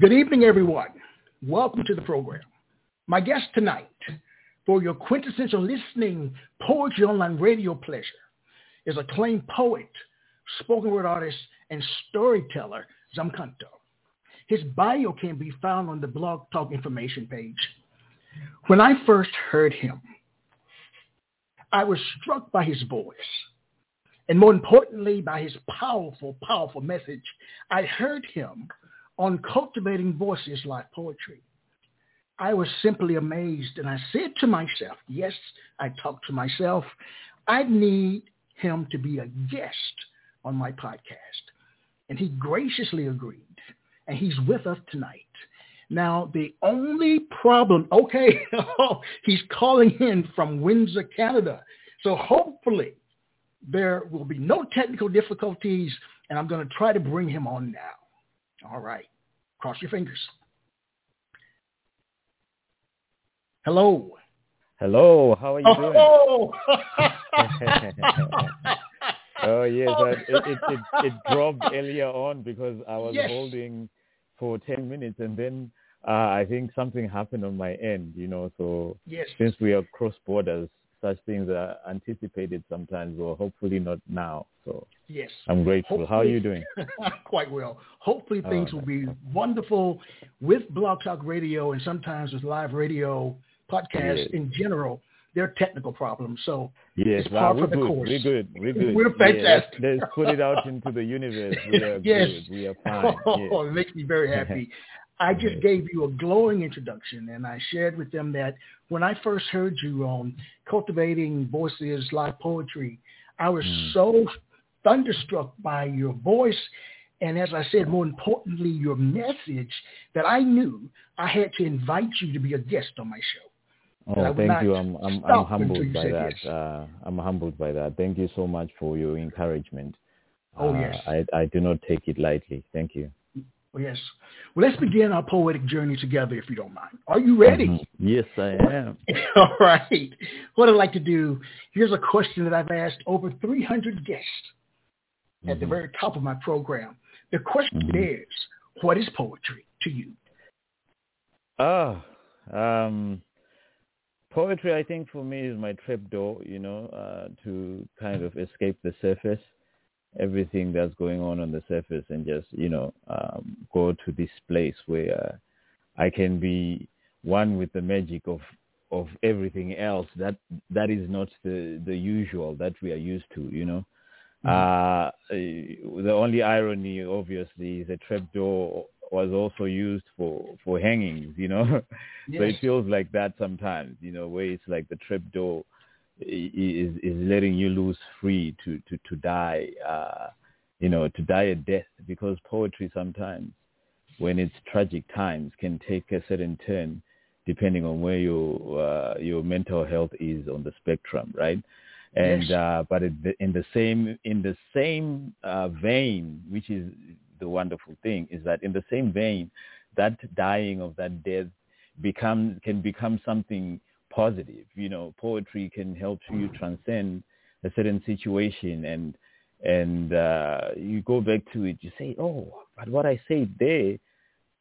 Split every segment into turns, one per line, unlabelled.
Good evening, everyone. Welcome to the program. My guest tonight for your quintessential listening poetry online radio pleasure is acclaimed poet, spoken word artist, and storyteller, Zomkhonto. His bio can be found on the Blog Talk information page. When I first heard him, I was struck by his voice and more importantly by his powerful, powerful message. I heard him on Cultivating Voices Live Poetry. I was simply amazed and I said to myself, yes, I talked to myself, I need him to be a guest on my podcast. And he graciously agreed and he's with us tonight. Now, the only problem, okay, he's calling in from Windsor, Canada. So hopefully there will be no technical difficulties and I'm going to try to bring him on now. All right. Cross your fingers. Hello.
Hello. How are you doing?
Oh,
oh yes, I, it, it, it, it dropped earlier on because I was
Yes.
holding for 10 minutes and then uh, I think something happened on my end, you know, so
yes.
since we are cross borders, such things are anticipated sometimes or hopefully not now. So
Yes.
I'm grateful. How are you doing?
Quite well. Hopefully things
Oh,
will be wonderful with Blog Talk Radio and sometimes with live radio podcasts
Yes.
in general. There are technical problems. So
Yes,
It's
wow, we're good. We're good. We're good.
We're
Yeah, let's-
fantastic.
let's, put it out into the universe. We are
Yes.
good. We are fine.
Oh,
Yes.
it makes me very happy. I just gave you a glowing introduction, and I shared with them that when I first heard you on Cultivating Voices Live Poetry, I was
Mm.
so thunderstruck by your voice, and as I said, more importantly, your message, that I knew I had to invite you to be a guest on my show.
Oh, thank you. I'm I'm, I'm humbled by that.
yes.
Uh, I'm humbled by that. Thank you so much for your encouragement.
Oh,
Uh,
yes.
I I do not take it lightly. Thank you.
Well, yes. Well, let's begin our poetic journey together, if you don't mind. Are you ready?
Mhm. Yes, I am.
All right. What I'd like to do, here's a question that I've asked over 300 guests at the
Mhm.
very top of my program. The question
Mhm.
is, what is poetry to you?
Ah, um, poetry. I think for me is my trip door, You know, uh, to kind of escape the surface, everything that's going on on the surface, and just you know, um, go to this place where I can be one with the magic of of everything else that that is not the the usual that we are used to. You know. Uh, the only irony, obviously, is a trapdoor was also used for for hangings. You know, so it feels like that sometimes. You know, where it's like the trapdoor is is letting you loose free to to to die. Uh, you know, to die a death because poetry sometimes, when it's tragic times, can take a certain turn depending on where your uh, your mental health is on the spectrum, right? and
Yes.
uh, but it, in the same in the same uh, vein, which is the wonderful thing, is that in the same vein, that dying of that death become can become something positive. You know, poetry can help you transcend a certain situation, and and uh, you go back to it. You say, oh, but what I said there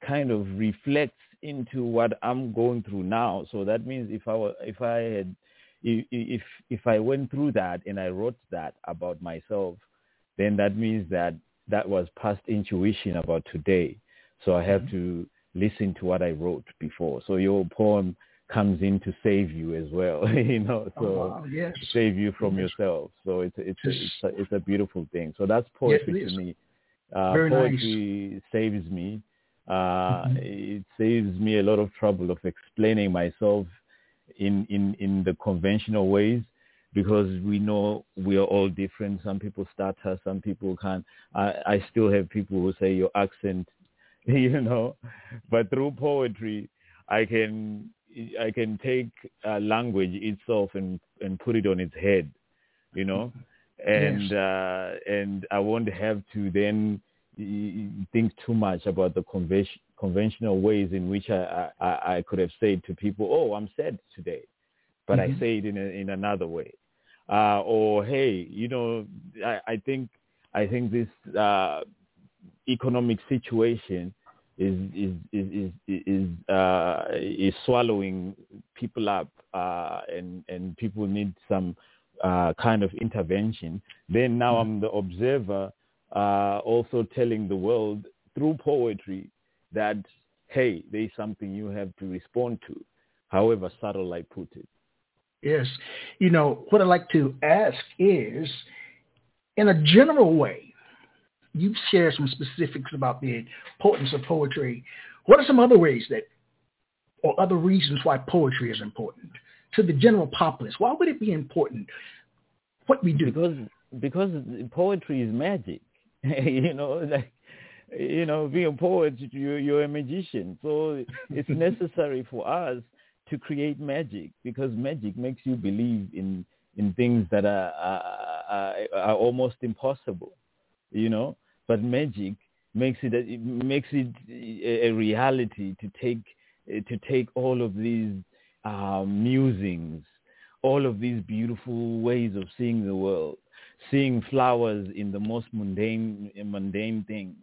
kind of reflects into what I'm going through now. So that means if I were, if I had if if I went through that and I wrote that about myself, then that means that that was past intuition about today. So I have to listen to what I wrote before. So your poem comes in to save you as well, you know. So
Oh, wow. Yes.
save you from
Yes.
yourself. So it's it's a,
Yes.
it's a, it's a beautiful thing. So that's poetry
is.
to me. Uh,
Very nice.
poetry saves me. Uh,
Mhm.
It saves me a lot of trouble of explaining myself in, in, in the conventional ways because we know we are all different. Some people stutter, some people can't. I, I still have people who say your accent, you know, but through poetry, I can I can take uh, language itself and and put it on its head, you know, and
Yes.
uh, and I won't have to then think too much about the convention, conventional ways in which I, I I could have said to people, "Oh, I'm sad today," but I
Mhm.
say it in a, in another way, uh, or "Hey, you know, I, I think I think this uh, economic situation is is is is is, uh, is swallowing people up, uh, and and people need some uh, kind of intervention. Then now I'm the observer, uh, also telling the world through poetry that hey, there's something you have to respond to, however subtle I put it.
Yes. You know, what I'd like to ask is, in a general way, you've shared some specifics about the importance of poetry. What are some other ways that, or other reasons why poetry is important to the general populace? Why would it be important? What we do?
because because poetry is magic you know like you know being a poet you you're a magician so it's necessary for us to create magic because magic makes you believe in in things that are are, are, are almost impossible you know but magic makes it it makes it a, a reality to take eh, to take all of these um, musings all of these beautiful ways of seeing the world, seeing flowers in the most mundane, eh, mundane things,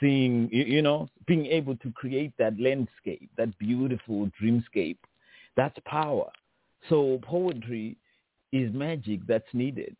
seeing, you know, being able to create that landscape, that beautiful dreamscape. That's power. So poetry is magic that's needed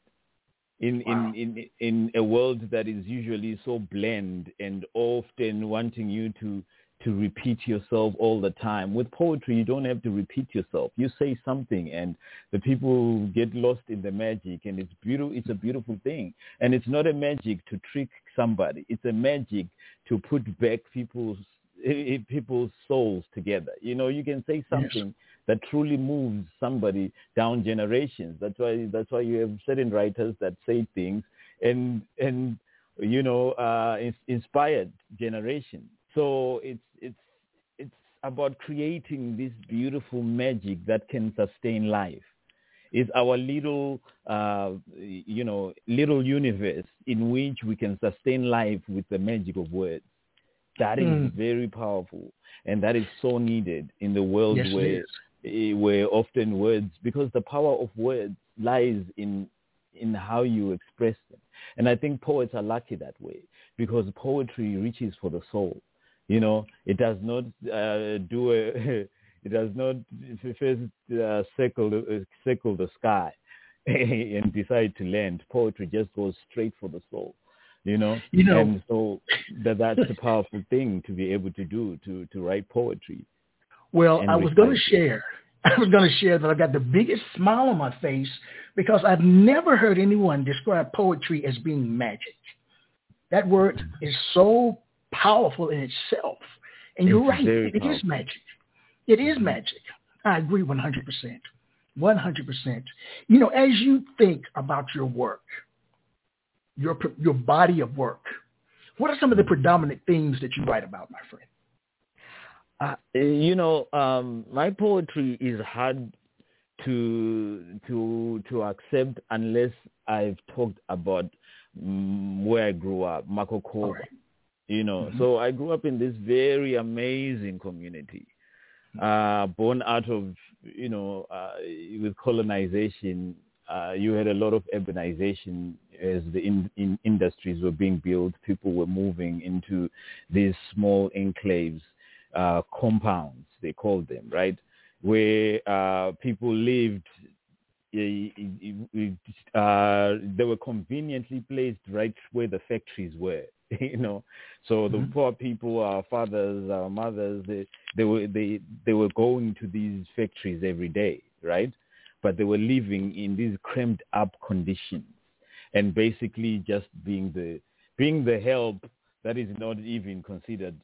in,
Wow.
in, in, in a world that is usually so bland and often wanting you to to repeat yourself all the time. With poetry, you don't have to repeat yourself. You say something, and the people get lost in the magic, and it's beautiful. It's a beautiful thing, and it's not a magic to trick somebody. It's a magic to put back people's eh, eh, people's souls together. You know, you can say something that truly moves somebody down generations. That's why that's why you have certain writers that say things and and you know uh, inspired generations. So it's it's it's about creating this beautiful magic that can sustain life. It's our little uh, you know little universe in which we can sustain life with the magic of words. That is
Mm.
very powerful, and that is so needed in the world
Yes,
where eh, often words because the power of words lies in in how you express them. And i think poets are lucky that way because poetry reaches for the soul. You know it does not uh, do a it does not first uh, circle the, uh, circle the sky and decide to land. Poetry just goes straight for the soul you know?
You know-
and so that that's a powerful thing to be able to do to to write poetry
Well,
and
I was going to share. I was going to share that I've got the biggest smile on my face because I've never heard anyone describe poetry as being magic. That word is so powerful in itself. And you're
It's
right. It is magic. It is magic. I agree 100%. 100%. You know, as you think about your work, your, your body of work, what are some of the mm-hmm. predominant themes that you write about, my friend?
Uh, you know, um, my poetry is hard to to to accept unless I've talked about mm, where I grew up, Makoko.
Right.
You know,
Mhm.
so I grew up in this very amazing community, uh, born out of you know uh, with colonization. Uh, you had a lot of urbanization as the in, in industries were being built. People were moving into these small enclaves uh, compounds, they called them, right? Where uh, people lived, uh, they were conveniently placed right where the factories were, you know. So the
Mhm.
poor people, our fathers, our mothers, they, they were they they were going to these factories every day, right? But they were living in these cramped up conditions, and basically just being the being the help that is not even considered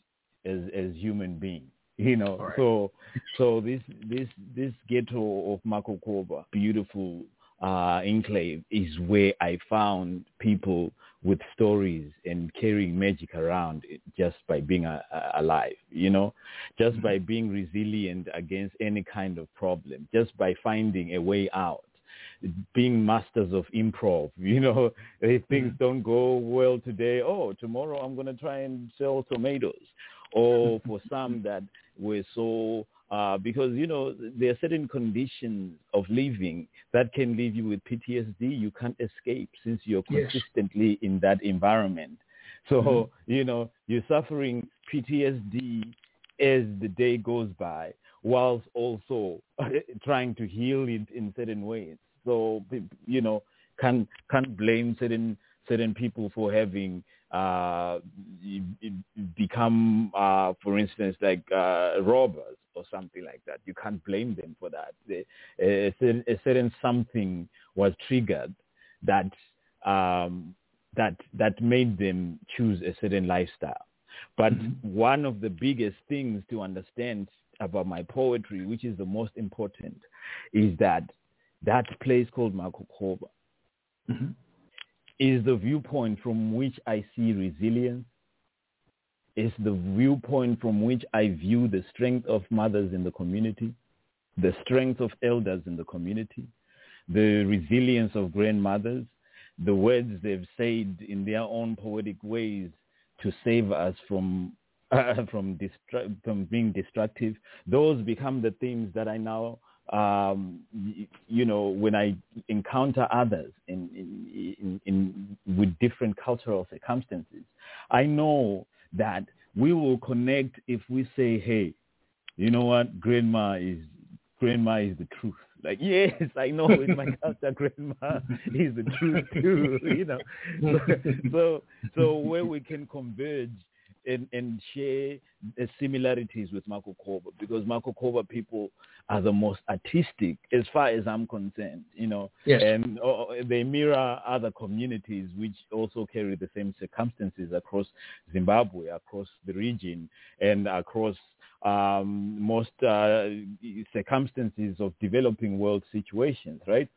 as as human being you know?
Right.
so so this this this ghetto of makokoba beautiful uh, enclave is where I found people with stories and carrying magic around just by being a, a, alive, you know, just mm-hmm. by being resilient against any kind of problem, just by finding a way out, being masters of improv, you know, if things mm-hmm. don't go well today, oh, tomorrow I'm going to try and sell tomatoes. Or for some that were so uh, because you know there are certain conditions of living that can leave you with PTSD. You can't escape since you're consistently yes. in that environment. So mm-hmm. you know you're suffering PTSD as the day goes by, whilst also trying to heal it in certain ways. So you know can can't blame certain certain people for having uh, become, uh, for instance, like uh, robbers or something like that. You can't blame them for that. They, a, certain, a, certain, something was triggered that um, that that made them choose a certain lifestyle. But mm-hmm. one of the biggest things to understand about my poetry, which is the most important, is that that place called Makokoba mm-hmm. Is the viewpoint from which I see resilience, is the viewpoint from which I view the strength of mothers in the community, the strength of elders in the community, the resilience of grandmothers, the words they've said in their own poetic ways to save us from uh, from, from being destructive. Those become the things that I now um, you know, when I encounter others in, in, in, in, with different cultural circumstances, I know that we will connect if we say, hey, you know what, grandma is, grandma is the truth. Like, yes, I know in my culture, grandma is the truth too, you know. So, so, so where we can converge and, and share the similarities with Marco Makokoba because Marco Makokoba people are the most artistic as far as I'm concerned, you know,
yes.
and uh, they mirror other communities which also carry the same circumstances across Zimbabwe, across the region, and across um, most uh, circumstances of developing world situations, right?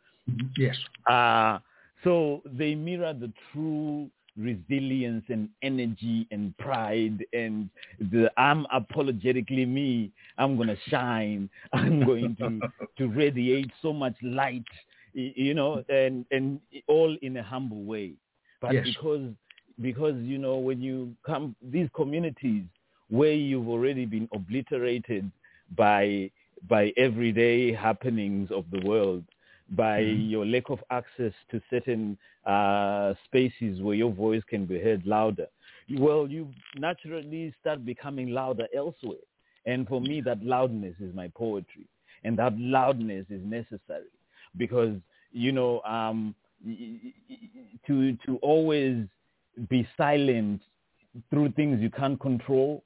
Yes.
Uh, so they mirror the true resilience and energy and pride and the I'm apologetically me. I'm gonna shine. I'm going to to radiate so much light, you know, and and all in a humble way. But
yes.
because because you know when you come these communities where you've already been obliterated by by everyday happenings of the world by mm-hmm. your lack of access to certain uh, spaces where your voice can be heard louder. Well, you naturally start becoming louder elsewhere. And for me, that loudness is my poetry. And that loudness is necessary because, you know, um, to, to always be silent through things you can't control,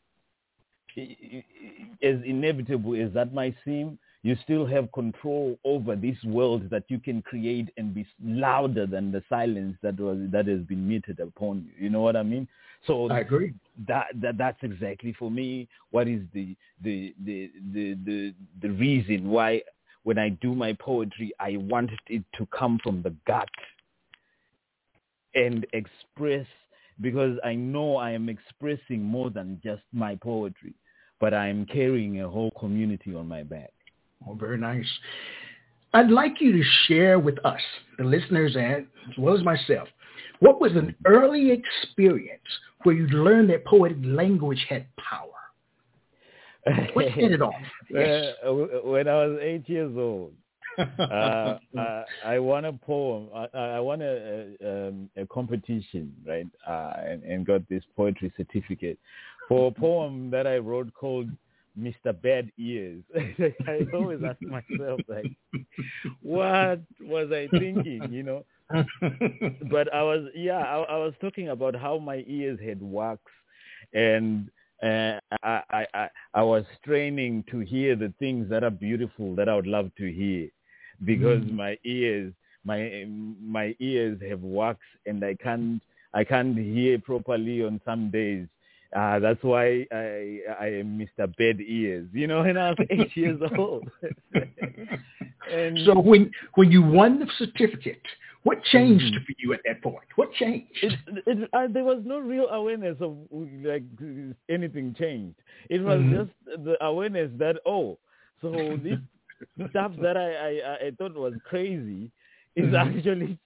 as inevitable as that might seem, you still have control over this world that you can create and be louder than the silence that was that has been meted upon you. You know what I mean? So
I agree.
That, that that's exactly for me what is the the the the the, the reason why when I do my poetry I want it to come from the gut and express because I know I am expressing more than just my poetry, but I am carrying a whole community on my back.
Oh, very nice. I'd like you to share with us, the listeners and as well as myself, what was an early experience where you learned that poetic language had power? What set it off?
Yes. Uh, when I was eight years old, uh, uh, I won a poem. I, I won a, a, um, a competition, right, uh, and, and got this poetry certificate for a poem that I wrote called Mr. Bad Ears. I always ask myself, like, what was I thinking, you know? but I was, yeah, I, I, was talking about how my ears had wax, and uh, I, I, I was straining to hear the things that are beautiful that I would love to hear, because mm. my ears, my my ears have wax, and I can't I can't hear properly on some days uh, that's why I I am Mr. Bed Ears, you know, and I was eight years old. And
So when when you won the certificate, what changed
Mhm.
for you at that point? What changed?
it, it, uh, there was no real awareness of like anything changed. It was
Mhm.
just the awareness that oh, so this stuff that I, I I thought was crazy is
Mhm.
actually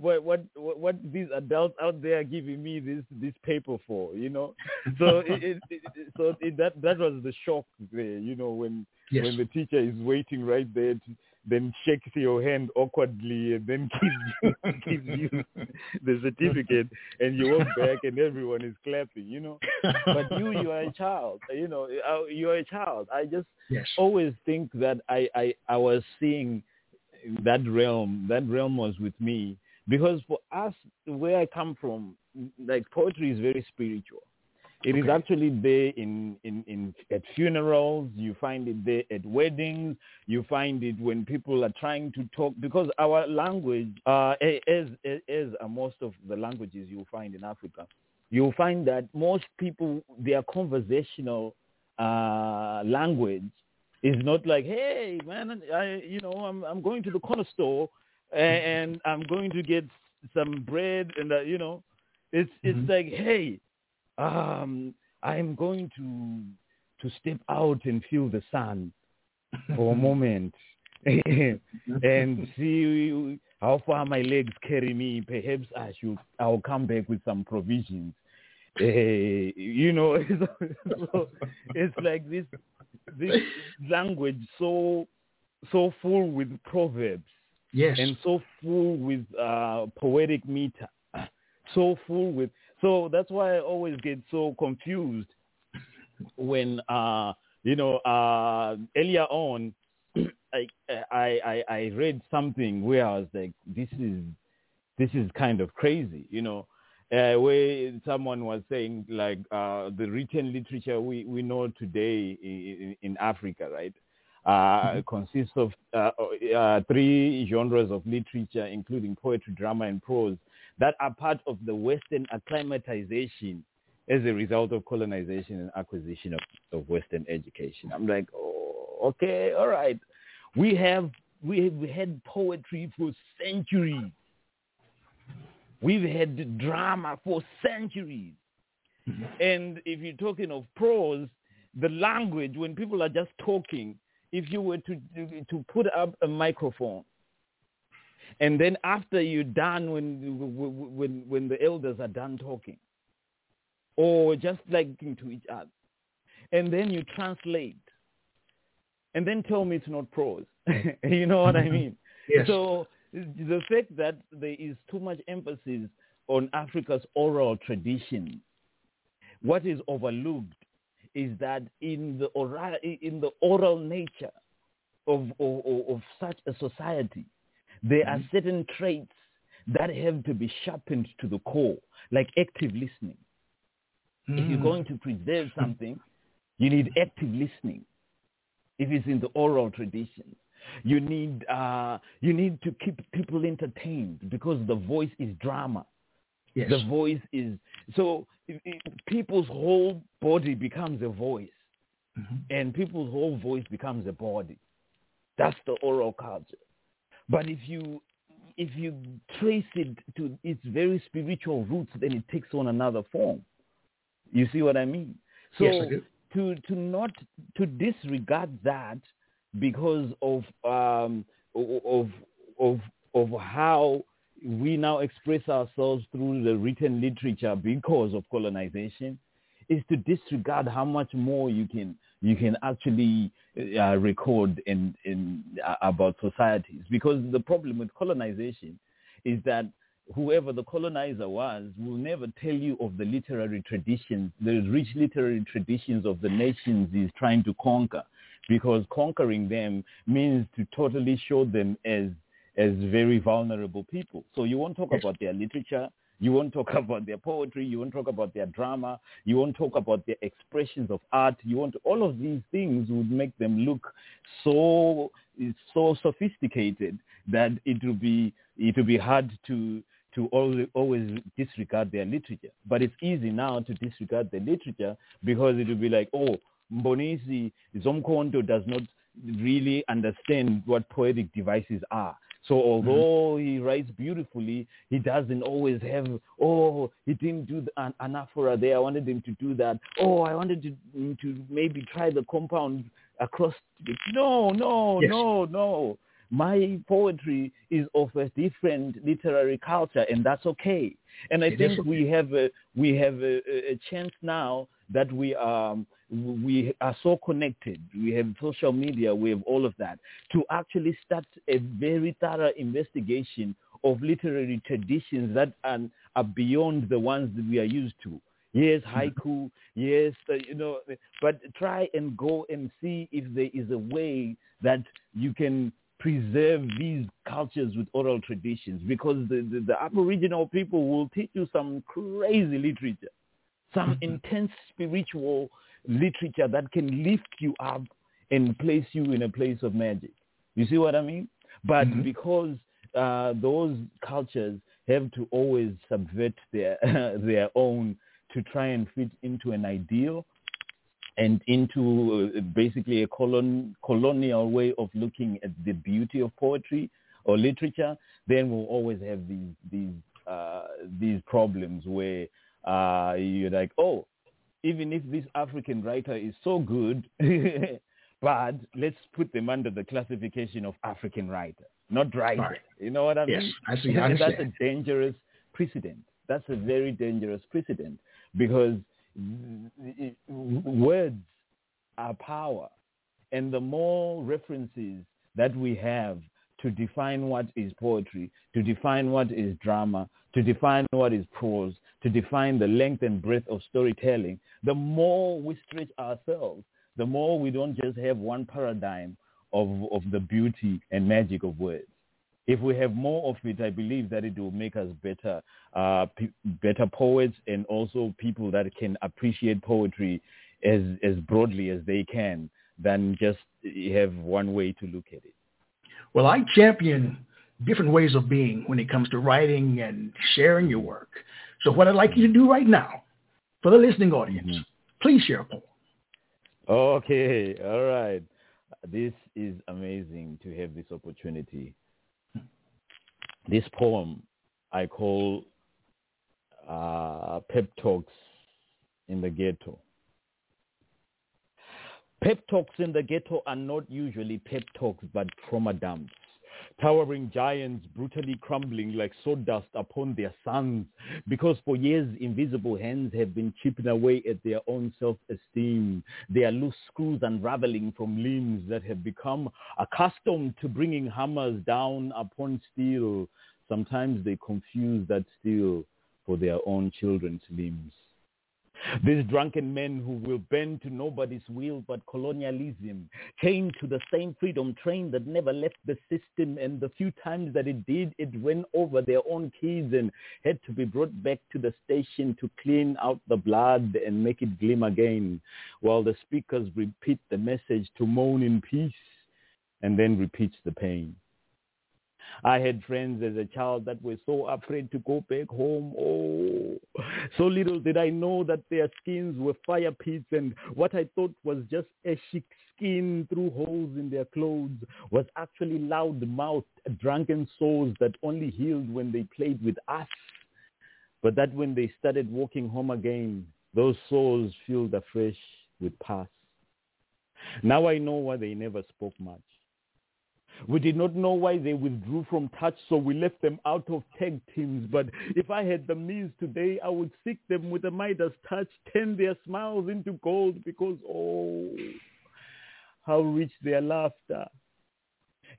what what what these adults out there are giving me this this paper for, you know. So it, it, it so it, that that was the shock there, you know, when
yes.
when the teacher is waiting right there to then shakes your hand awkwardly and then gives you gives you the certificate and you walk back and everyone is clapping, you know. But you you are a child, you know, uh, you are a child. I just
yes.
always think that I, I I was seeing that realm. That realm was with me because for us, where I come from, like poetry is very spiritual. It is
Okay.
actually there in, in, in at funerals. You find it there at weddings. You find it when people are trying to talk because our language, uh, as as most of the languages you find in Africa, you'll find that most people their conversational uh, language is not like, hey man, I you know I'm I'm going to the corner store and, and I'm going to get some bread and uh, you know, it's it's
Mhm.
like hey, um, I'm going to to step out and feel the sun for a moment and see how far my legs carry me. Perhaps I should I'll come back with some provisions. Eh, you know, so it's like this this language so so full with proverbs
yes.
and so full with uh, poetic meter, so full with. So that's why I always get so confused when uh, you know uh, earlier on I, I I read something where I was like, this is this is kind of crazy, you know. Uh, where someone was saying like uh, the written literature we, we know today in, in Africa, right? Uh, consists of uh, uh, three genres of literature, including poetry, drama, and prose, that are part of the Western acclimatization as a result of colonization and acquisition of, of Western education. I'm like, oh, okay, all right. We have we have had poetry for centuries. We've had drama for centuries. And if you're talking of prose, the language, when people are just talking, if you were to to put up a microphone and then after you're done when when when the elders are done talking or just like to each other and then you translate and then tell me it's not prose. You know what i mm-hmm. mean?
Yes.
so the fact that there is too much emphasis on africa's oral tradition what is overlooked is that in the oral, in the oral nature of, of, of such a society, there are certain traits that have to be sharpened to the core, like active listening. If you're
Mm.
going to preserve something, you need active listening. If it's in the oral tradition, you need uh, you need to keep people entertained because the voice is drama.
Yes.
The voice is so it, it, people's whole body becomes a voice,
Mhm.
and people's whole voice becomes a body. That's the oral culture. But if you if you trace it to its very spiritual roots, then it takes on another form. You see what I mean? So
Yes, I do.
to to not to disregard that because of um of of of how we now express ourselves through the written literature because of colonization is to disregard how much more you can you can actually uh, record in in uh, about societies. Because the problem with colonization is that whoever the colonizer was will never tell you of the literary traditions the rich literary traditions of the nations he's trying to conquer. Because conquering them means to totally show them as as very vulnerable people so you won't talk about their literature you won't talk about their poetry. You won't talk about their drama. You won't talk about their expressions of art. You want all of these things would make them look so so sophisticated that it will be it will be hard to to always, always disregard their literature. But it's easy now to disregard the literature because it will be like, oh, Mbonisi Zomkhonto does not really understand what poetic devices are. So although mm-hmm. he writes beautifully, he doesn't always have, oh, he didn't do the, an anaphora there. I wanted him to do that. Oh, I wanted to, to maybe try the compound across. The, no, no, yes. no, no. My poetry is of a different literary culture, and that's okay. And I it think we have a, we have a, a chance now that we are um, we are so connected. We have social media. We have all of that to actually start a very thorough investigation of literary traditions that are, are beyond the ones that we are used to. Yes, mm-hmm. haiku. Yes, uh, you know, but try and go and see if there is a way that you can preserve these cultures with oral traditions because the, the, the Aboriginal people will teach you some crazy literature, some mm-hmm. intense spiritual literature that can lift you up and place you in a place of magic. You see what I mean? But mm-hmm. because uh, those cultures have to always subvert their their own to try and fit into an ideal and into uh, basically a colon, colonial way of looking at the beauty of poetry or literature, then we'll always have these these uh, these problems where uh, you're like, oh, even if this African writer is so good, but let's put them under the classification of African writer, not writer. Right. You know what I mean?
Yes, I see. I
That's a dangerous precedent. That's a very dangerous precedent because words are power. And the more references that we have to define what is poetry, to define what is drama, to define what is prose, to define the length and breadth of storytelling, the more we stretch ourselves, the more we don't just have one paradigm of, of the beauty and magic of words. If we have more of it, I believe that it will make us better, uh, p- better poets and also people that can appreciate poetry as, as broadly as they can than just have one way to look at it.
Well, I champion different ways of being when it comes to writing and sharing your work. So what I'd like you to do right now for the listening audience, mm-hmm. please share a poem.
Okay, all right. This is amazing to have this opportunity. This poem I call uh, Pep Talks in the Ghetto. Pep talks in the ghetto are not usually pep talks but trauma dumps. Towering giants brutally crumbling like sawdust upon their sons because for years invisible hands have been chipping away at their own self-esteem. Their loose screws unraveling from limbs that have become accustomed to bringing hammers down upon steel. Sometimes they confuse that steel for their own children's limbs. These drunken men who will bend to nobody's will but colonialism, chained to the same freedom train that never left the system and the few times that it did, it went over their own kids and had to be brought back to the station to clean out the blood and make it gleam again, while the speakers repeat the message to moan in peace and then repeats the pain. I had friends as a child that were so afraid to go back home. Oh, so little did I know that their skins were fire pits and what I thought was just a chic skin through holes in their clothes was actually loud-mouthed, drunken souls that only healed when they played with us. But that when they started walking home again, those souls filled afresh with past. Now I know why they never spoke much. We did not know why they withdrew from touch, so we left them out of tag teams. But if I had the means today, I would seek them with a Midas touch, turn their smiles into gold because, oh, how rich their laughter.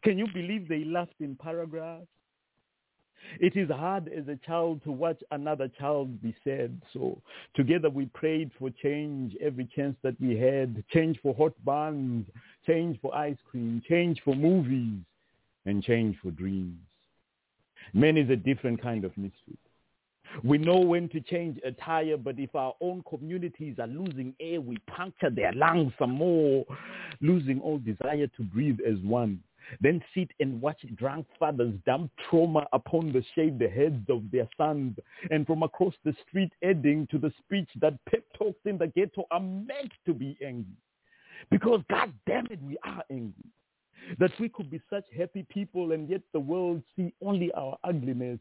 Can you believe they laughed in paragraphs? It is hard as a child to watch another child be sad. So together we prayed for change every chance that we had. Change for hot buns, change for ice cream, change for movies, and change for dreams. Man is a different kind of misfit. We know when to change a tire, but if our own communities are losing air, we puncture their lungs some more, losing all desire to breathe as one. Then sit and watch drunk fathers dump trauma upon the shaved heads of their sons. And from across the street adding to the speech that pep talks in the ghetto are meant to be angry. Because God damn it, we are angry. That we could be such happy people and yet the world see only our ugliness.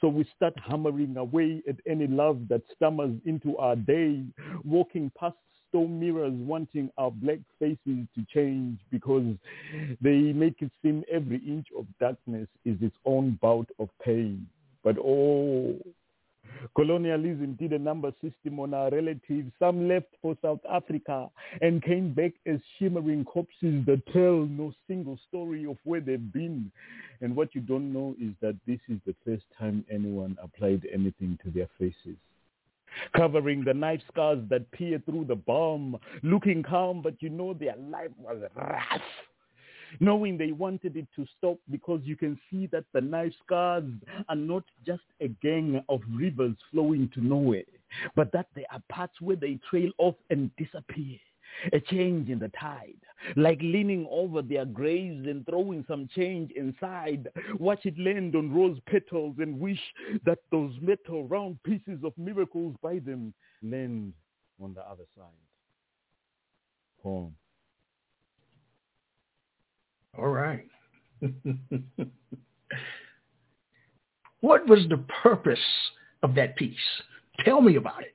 So we start hammering away at any love that stammers into our day, walking past stone mirrors wanting our black faces to change because they make it seem every inch of darkness is its own bout of pain. But oh, Colonialism did a number system on our relatives. Some left for South Africa and came back as shimmering corpses that tell no single story of where they've been. And what you don't know is that this is the first time anyone applied anything to their faces. Covering the knife scars that peer through the bomb, looking calm, but you know their life was rough knowing they wanted it to stop because you can see that the knife scars are not just a gang of rivers flowing to nowhere, but that there are parts where they trail off and disappear. A change in the tide, like leaning over their graves and throwing some change inside. Watch it land on rose petals and wish that those metal round pieces of miracles by them land on the other side. Home.
All right. what was the purpose of that piece? Tell me about it.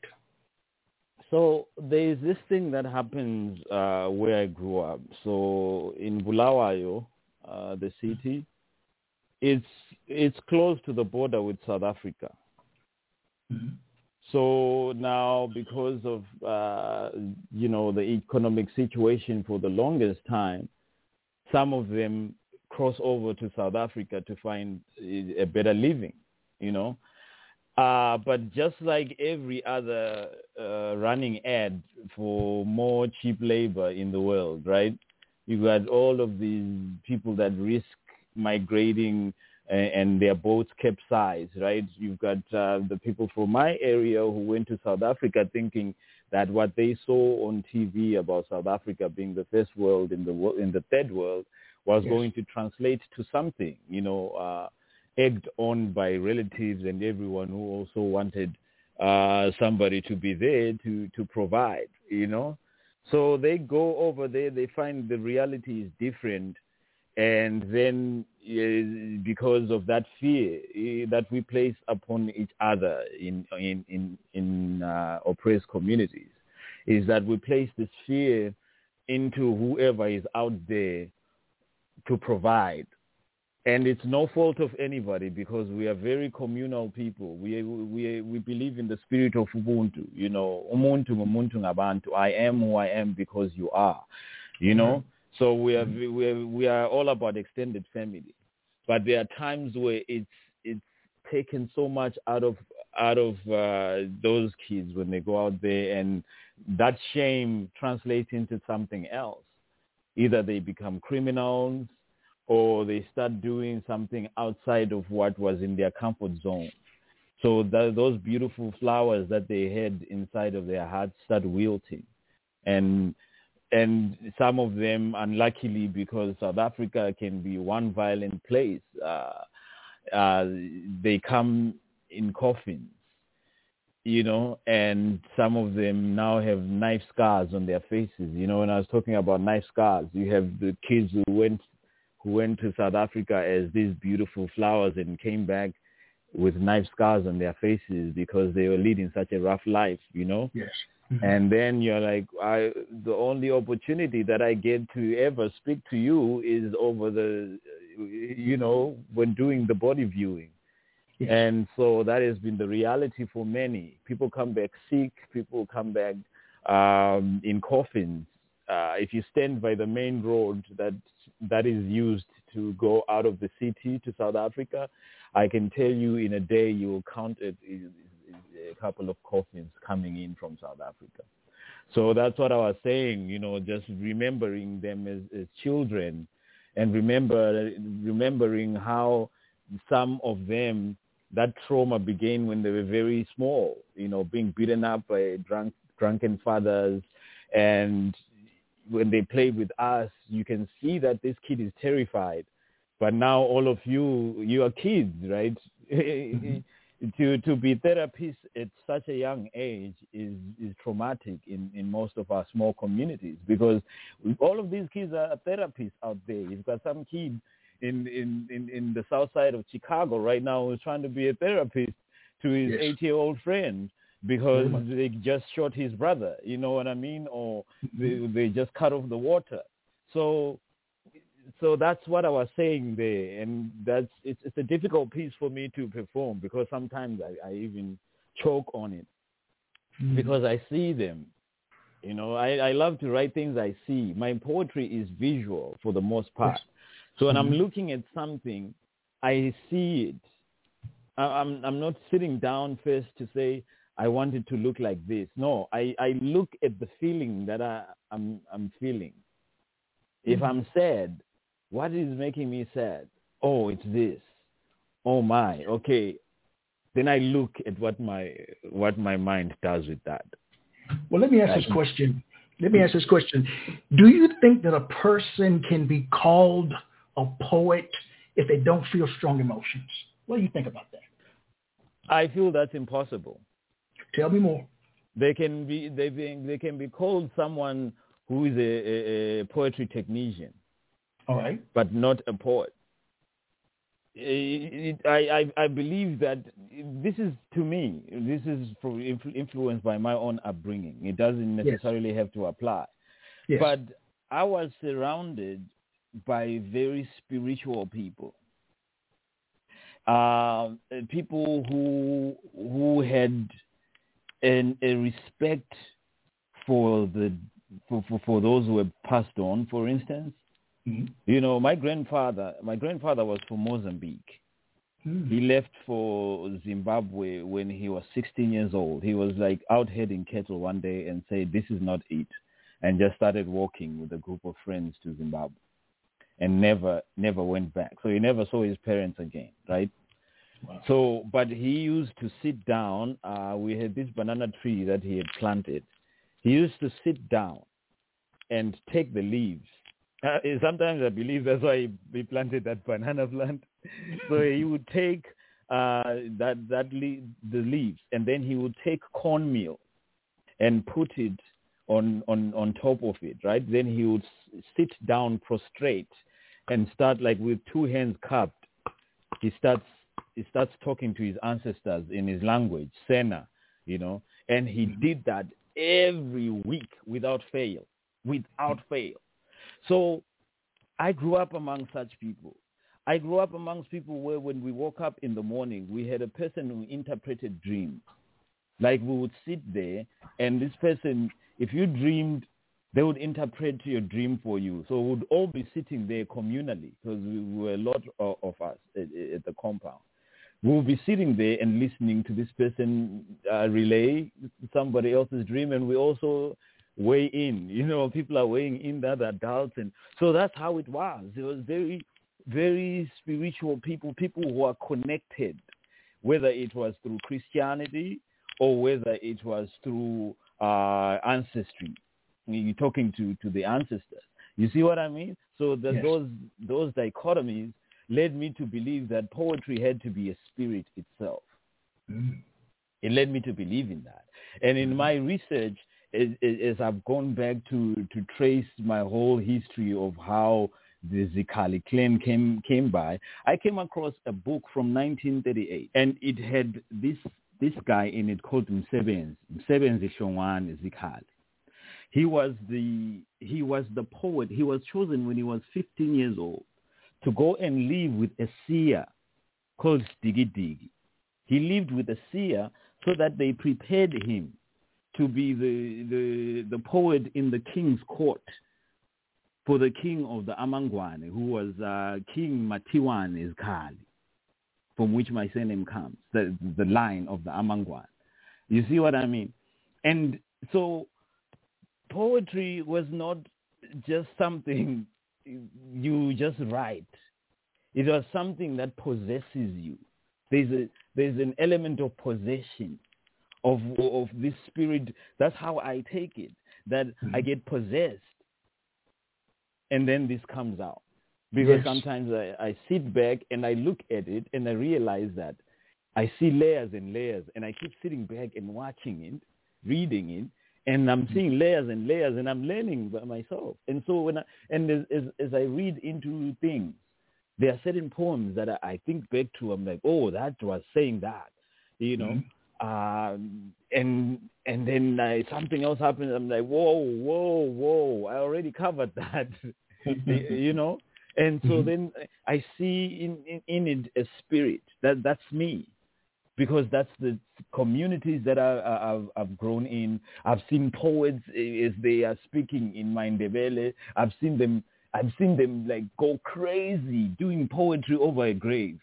So there's this thing that happens uh, where I grew up. So in Bulawayo, uh, the city, it's it's close to the border with South Africa. Mm-hmm. So now, because of uh, you know the economic situation for the longest time, some of them cross over to South Africa to find a better living, you know. Uh, but just like every other uh, running ad for more cheap labor in the world, right? You've got all of these people that risk migrating and, and their boats capsize, right? You've got uh, the people from my area who went to South Africa thinking that what they saw on TV about South Africa being the first world in the in the third world was yes. going to translate to something, you know, uh, egged on by relatives and everyone who also wanted uh, somebody to be there to to provide, you know. So they go over there, they find the reality is different, and then because of that fear uh, that we place upon each other in in in, in uh, oppressed communities, is that we place this fear into whoever is out there to provide. And it's no fault of anybody because we are very communal people. We we we believe in the spirit of Ubuntu. You know, umuntu umuntu ngabantu. I am who I am because you are. You know, mm-hmm. so we are we are, we are all about extended family. But there are times where it's it's taken so much out of out of uh, those kids when they go out there, and that shame translates into something else. Either they become criminals or they start doing something outside of what was in their comfort zone. So that, those beautiful flowers that they had inside of their hearts start wilting. And and some of them, unluckily, because South Africa can be one violent place, uh, uh, they come in coffins, you know, and some of them now have knife scars on their faces. You know, when I was talking about knife scars, you have the kids who went who went to South Africa as these beautiful flowers and came back with knife scars on their faces because they were leading such a rough life, you know?
Yes.
Mm-hmm. And then you're like, I, the only opportunity that I get to ever speak to you is over the, you know, when doing the body viewing. Yes. And so that has been the reality for many. People come back sick. People come back um, in coffins. Uh, if you stand by the main road that that is used to go out of the city to South Africa, I can tell you in a day you will count it, a couple of coffins coming in from South Africa. So that's what I was saying, you know, just remembering them as, as children and remember remembering how some of them that trauma began when they were very small, you know, being beaten up by drunk drunken fathers and when they play with us, you can see that this kid is terrified. But now all of you, you are kids, right? Mm-hmm. to to be therapists at such a young age is is traumatic in in most of our small communities because all of these kids are therapists out there. You've got some kid in in in, in the south side of Chicago right now who's trying to be a therapist to his
Yes.
eight year old friend because they just shot his brother. You know what I mean? Or they they just cut off the water. So so that's what I was saying there, and that's it's it's a difficult piece for me to perform because sometimes I, I even choke on it
Mhm.
because I see them. You know, I, I love to write things I see. My poetry is visual for the most part. So when I'm
Mhm.
looking at something, I see it. I- I'm I'm not sitting down first to say I want it to look like this. No, I, I look at the feeling that I, I'm I'm feeling. If
Mhm.
I'm sad, what is making me sad? Oh, it's this. Oh my, okay. Then I look at what my what my mind does with that.
Well, let me ask this question. Let me ask this question. Do you think that a person can be called a poet if they don't feel strong emotions? What do you think about that?
I feel that's impossible.
Tell me more.
They can be they be, they can be called someone who is a, a, a poetry technician,
All right.
but not a poet. It, it, I, I I believe that this is to me this is influenced by my own upbringing. It doesn't
Yes.
necessarily have to apply.
Yes.
But I was surrounded by very spiritual people, um, uh, people who who had an, a respect for the for, for, for those who have passed on. For instance,
Mhm.
you know, my grandfather my grandfather was from Mozambique.
Mhm.
He left for Zimbabwe when he was 16 years old. He was like out herding cattle one day and said, "This is not it," and just started walking with a group of friends to Zimbabwe, and never never went back. So he never saw his parents again, right?
Wow.
So, but he used to sit down. Uh, we had this banana tree that he had planted. He used to sit down and take the leaves. Uh, sometimes I believe that's why he, he planted that banana plant. so he would take uh, that that le- the leaves, and then he would take cornmeal and put it on on on top of it. Right. Then he would s- sit down prostrate and start like with two hands cupped. He starts he starts talking to his ancestors in his language, Sena, you know, and he mm-hmm. did that every week without fail, without mm-hmm. fail. So I grew up among such people. I grew up amongst people where when we woke up in the morning, we had a person who interpreted dreams. Like we would sit there and this person, if you dreamed, they would interpret your dream for you. So we would all be sitting there communally because we were a lot of, of us at, at the compound. We would be sitting there and listening to this person uh, relay somebody else's dream and we also weigh in. You know, people are weighing in the adults. And so that's how it was. It was very, very spiritual people, people who are connected, whether it was through Christianity or whether it was through uh, ancestry. You're talking to, to the ancestors. You see what I mean? So that
Yes.
those those dichotomies led me to believe that poetry had to be a spirit itself.
Mhm.
It led me to believe in that. And in my research, as, as I've gone back to, to trace my whole history of how the Zikhali clan came, came by, I came across a book from 1938. And it had this, this guy in it called Msebenzi, Msebenzi Hlongwane Zikhali. He was the he was the poet. He was chosen when he was 15 years old to go and live with a seer called Digi Digi. He lived with a seer so that they prepared him to be the, the, the poet in the king's court for the king of the Amangwane, who was uh, King Matiwane Iskali, from which my surname comes, the, the line of the Amangwane. You see what I mean? And so poetry was not just something you just write. It was something that possesses you. There's a there's an element of possession of of this spirit. That's how I take it. That I mm-hmm. get possessed, and then this comes out. Because
Yes.
sometimes I, I sit back and I look at it and I realize that I see layers and layers, and I keep sitting back and watching it, reading it, and I'm seeing layers and layers, and I'm learning by myself. And so when I and as as, as I read into things, there are certain poems that I, I think back to. I'm like, oh, that was saying that, you know. Mm-hmm. Um, and and then uh, something else happens. I'm like, whoa, whoa, whoa! I already covered that, you know. And so mm-hmm. then I see in, in, in it a spirit. That that's me, because that's the communities that I, have I've grown in. I've seen poets as they are speaking in Ndebele. I've seen them. I've seen them like go crazy doing poetry over a grave.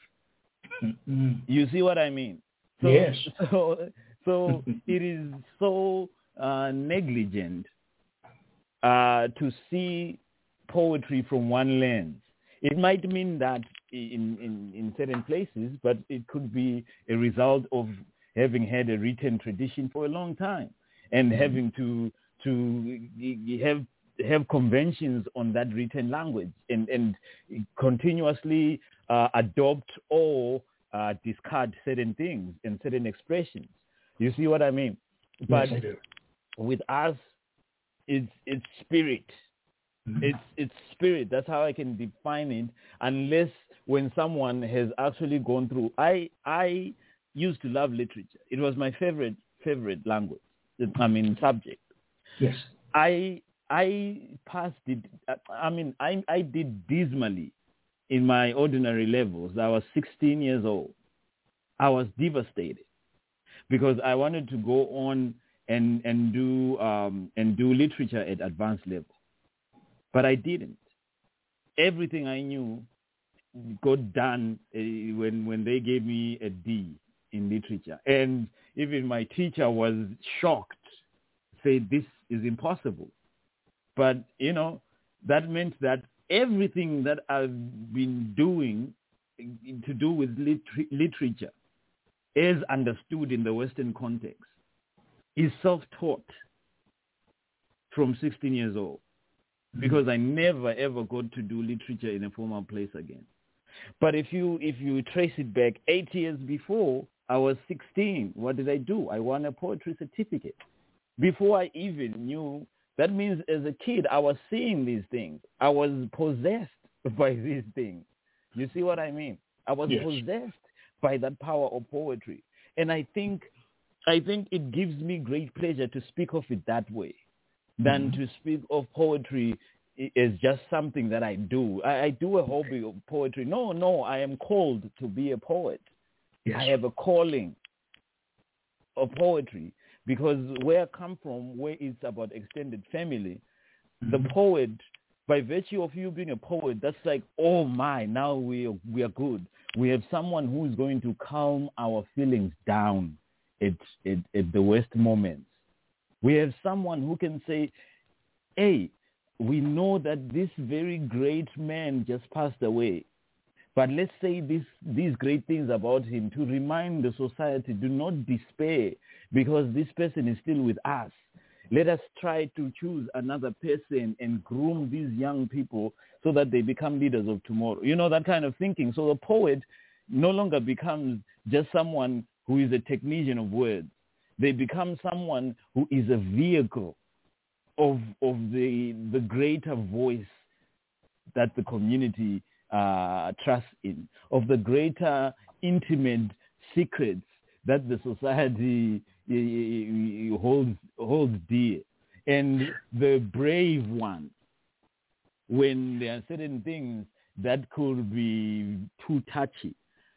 Mm-hmm. You see what I mean?
So, yes.
So so it is so uh, negligent uh, to see poetry from one lens. It might mean that in, in, in certain places, but it could be a result of having had a written tradition for a long time and mm-hmm. having to to have have conventions on that written language and and continuously uh, adopt or uh, discard certain things and certain expressions. You see what I mean?
But yes, I
with us, it's it's spirit. Mm-hmm. It's it's spirit. That's how I can define it. Unless when someone has actually gone through. I I used to love literature. It was my favorite favorite language. I mean subject.
Yes.
I I passed it. I mean I I did dismally in my ordinary levels. I was 16 years old. I was devastated because I wanted to go on and and do um, and do literature at advanced level, but I didn't. Everything I knew got done uh, when when they gave me a D in literature, and even my teacher was shocked, said this is impossible. But you know that meant that everything that I've been doing to do with liter- literature as understood in the Western context, is self-taught from 16 years old. Mm-hmm. because I never ever got to do literature in a formal place again. But if you if you trace it back eight years before, I was 16. What did I do? I won a poetry certificate. Before I even knew, that means as a kid, I was seeing these things. I was possessed by these things. You see what I mean? I was yes. possessed by that power of poetry. And I think, I think it gives me great pleasure to speak of it that way than mm-hmm. to speak of poetry is just something that I do. I, I, do a hobby of poetry. No, no, I am called to be a poet. Yes. I have a calling of poetry because where I come from, where it's about extended family, mm-hmm. the poet, by virtue of you being a poet, that's like, oh my, now we are, we are good we have someone who is going to calm our feelings down at, at, at the worst moments. We have someone who can say, hey, we know that this very great man just passed away. But let's say this, these great things about him to remind the society, do not despair because this person is still with us. Let us try to choose another person and groom these young people so that they become leaders of tomorrow. You know, that kind of thinking. So the poet no longer becomes just someone who is a technician of words. They become someone who is a vehicle of, of the, the greater voice that the community uh, trusts in, of the greater intimate secrets that the society holds holds dear, and the brave one when there are certain things that could be too touchy.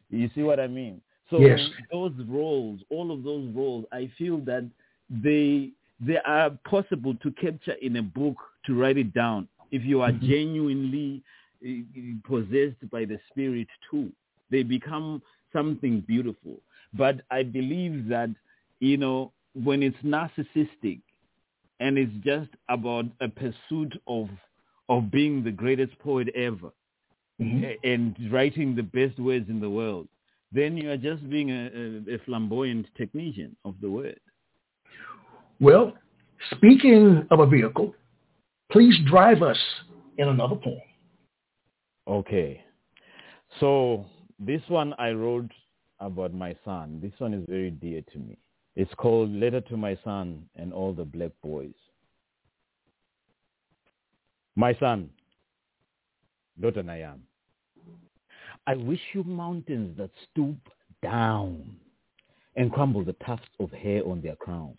You see what I mean? So
yes.
those roles, all of those roles, I feel that they they are possible to capture in a book to write it down if you are mm-hmm. genuinely eh, possessed by the spirit too. They become something beautiful. But I believe that you know, when it's narcissistic and it's just about a pursuit of of being the greatest poet ever mm-hmm. and writing the best words in the world, then you are just being a, a, flamboyant technician of the word.
Well, speaking of a vehicle, please drive us in another poem.
Okay. So this one I wrote about my son. This one is very dear to me. It's called Letter to My Son and All the Black Boys. My son, daughter Nayam, I wish you mountains that stoop down and crumble the tufts of hair on their crown.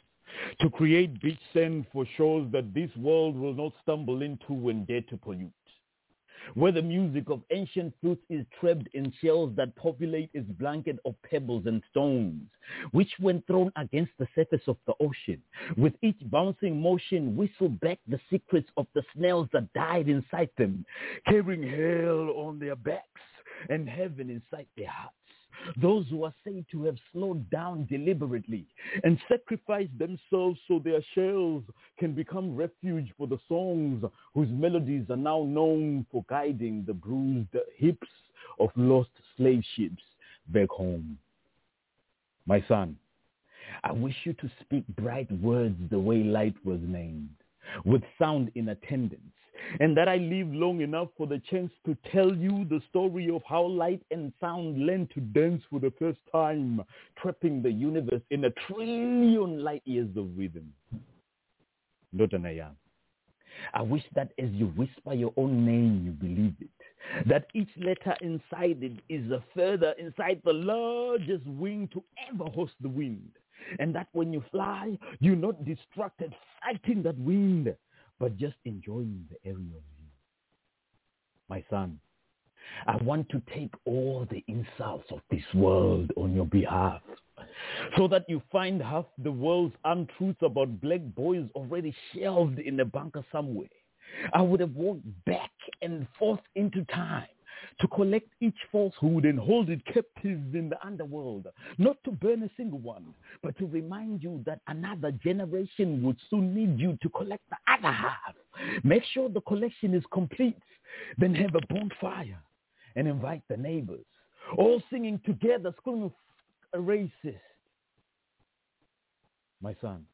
To create beach sand for shores that this world will not stumble into and dare to pollute. Where the music of ancient flutes is trapped in shells that populate its blanket of pebbles and stones, which when thrown against the surface of the ocean, with each bouncing motion whistle back the secrets of the snails that died inside them, carrying hell on their backs and heaven inside their hearts those who are said to have slowed down deliberately and sacrificed themselves so their shells can become refuge for the songs whose melodies are now known for guiding the bruised hips of lost slave ships back home. My son, I wish you to speak bright words the way light was named, with sound in attendance, and that I live long enough for the chance to tell you the story of how light and sound learned to dance for the first time, trapping the universe in a trillion light years of rhythm. Daughter Nayam, I wish that as you whisper your own name, you believe it. That each letter inside it is a feather inside the largest wing to ever host the wind. And that when you fly, you're not distracted fighting that wind, but just enjoying the area of you. My son, I want to take all the insults of this world on your behalf so that you find half the world's untruths about black boys already shelved in a bunker somewhere. I would have walked back and forth into time to collect each falsehood and hold it captive in the underworld, not to burn a single one, but to remind you that another generation would soon need you to collect the other half. Make sure the collection is complete, then have a bonfire and invite the neighbors, all singing together, screaming, racist. My son,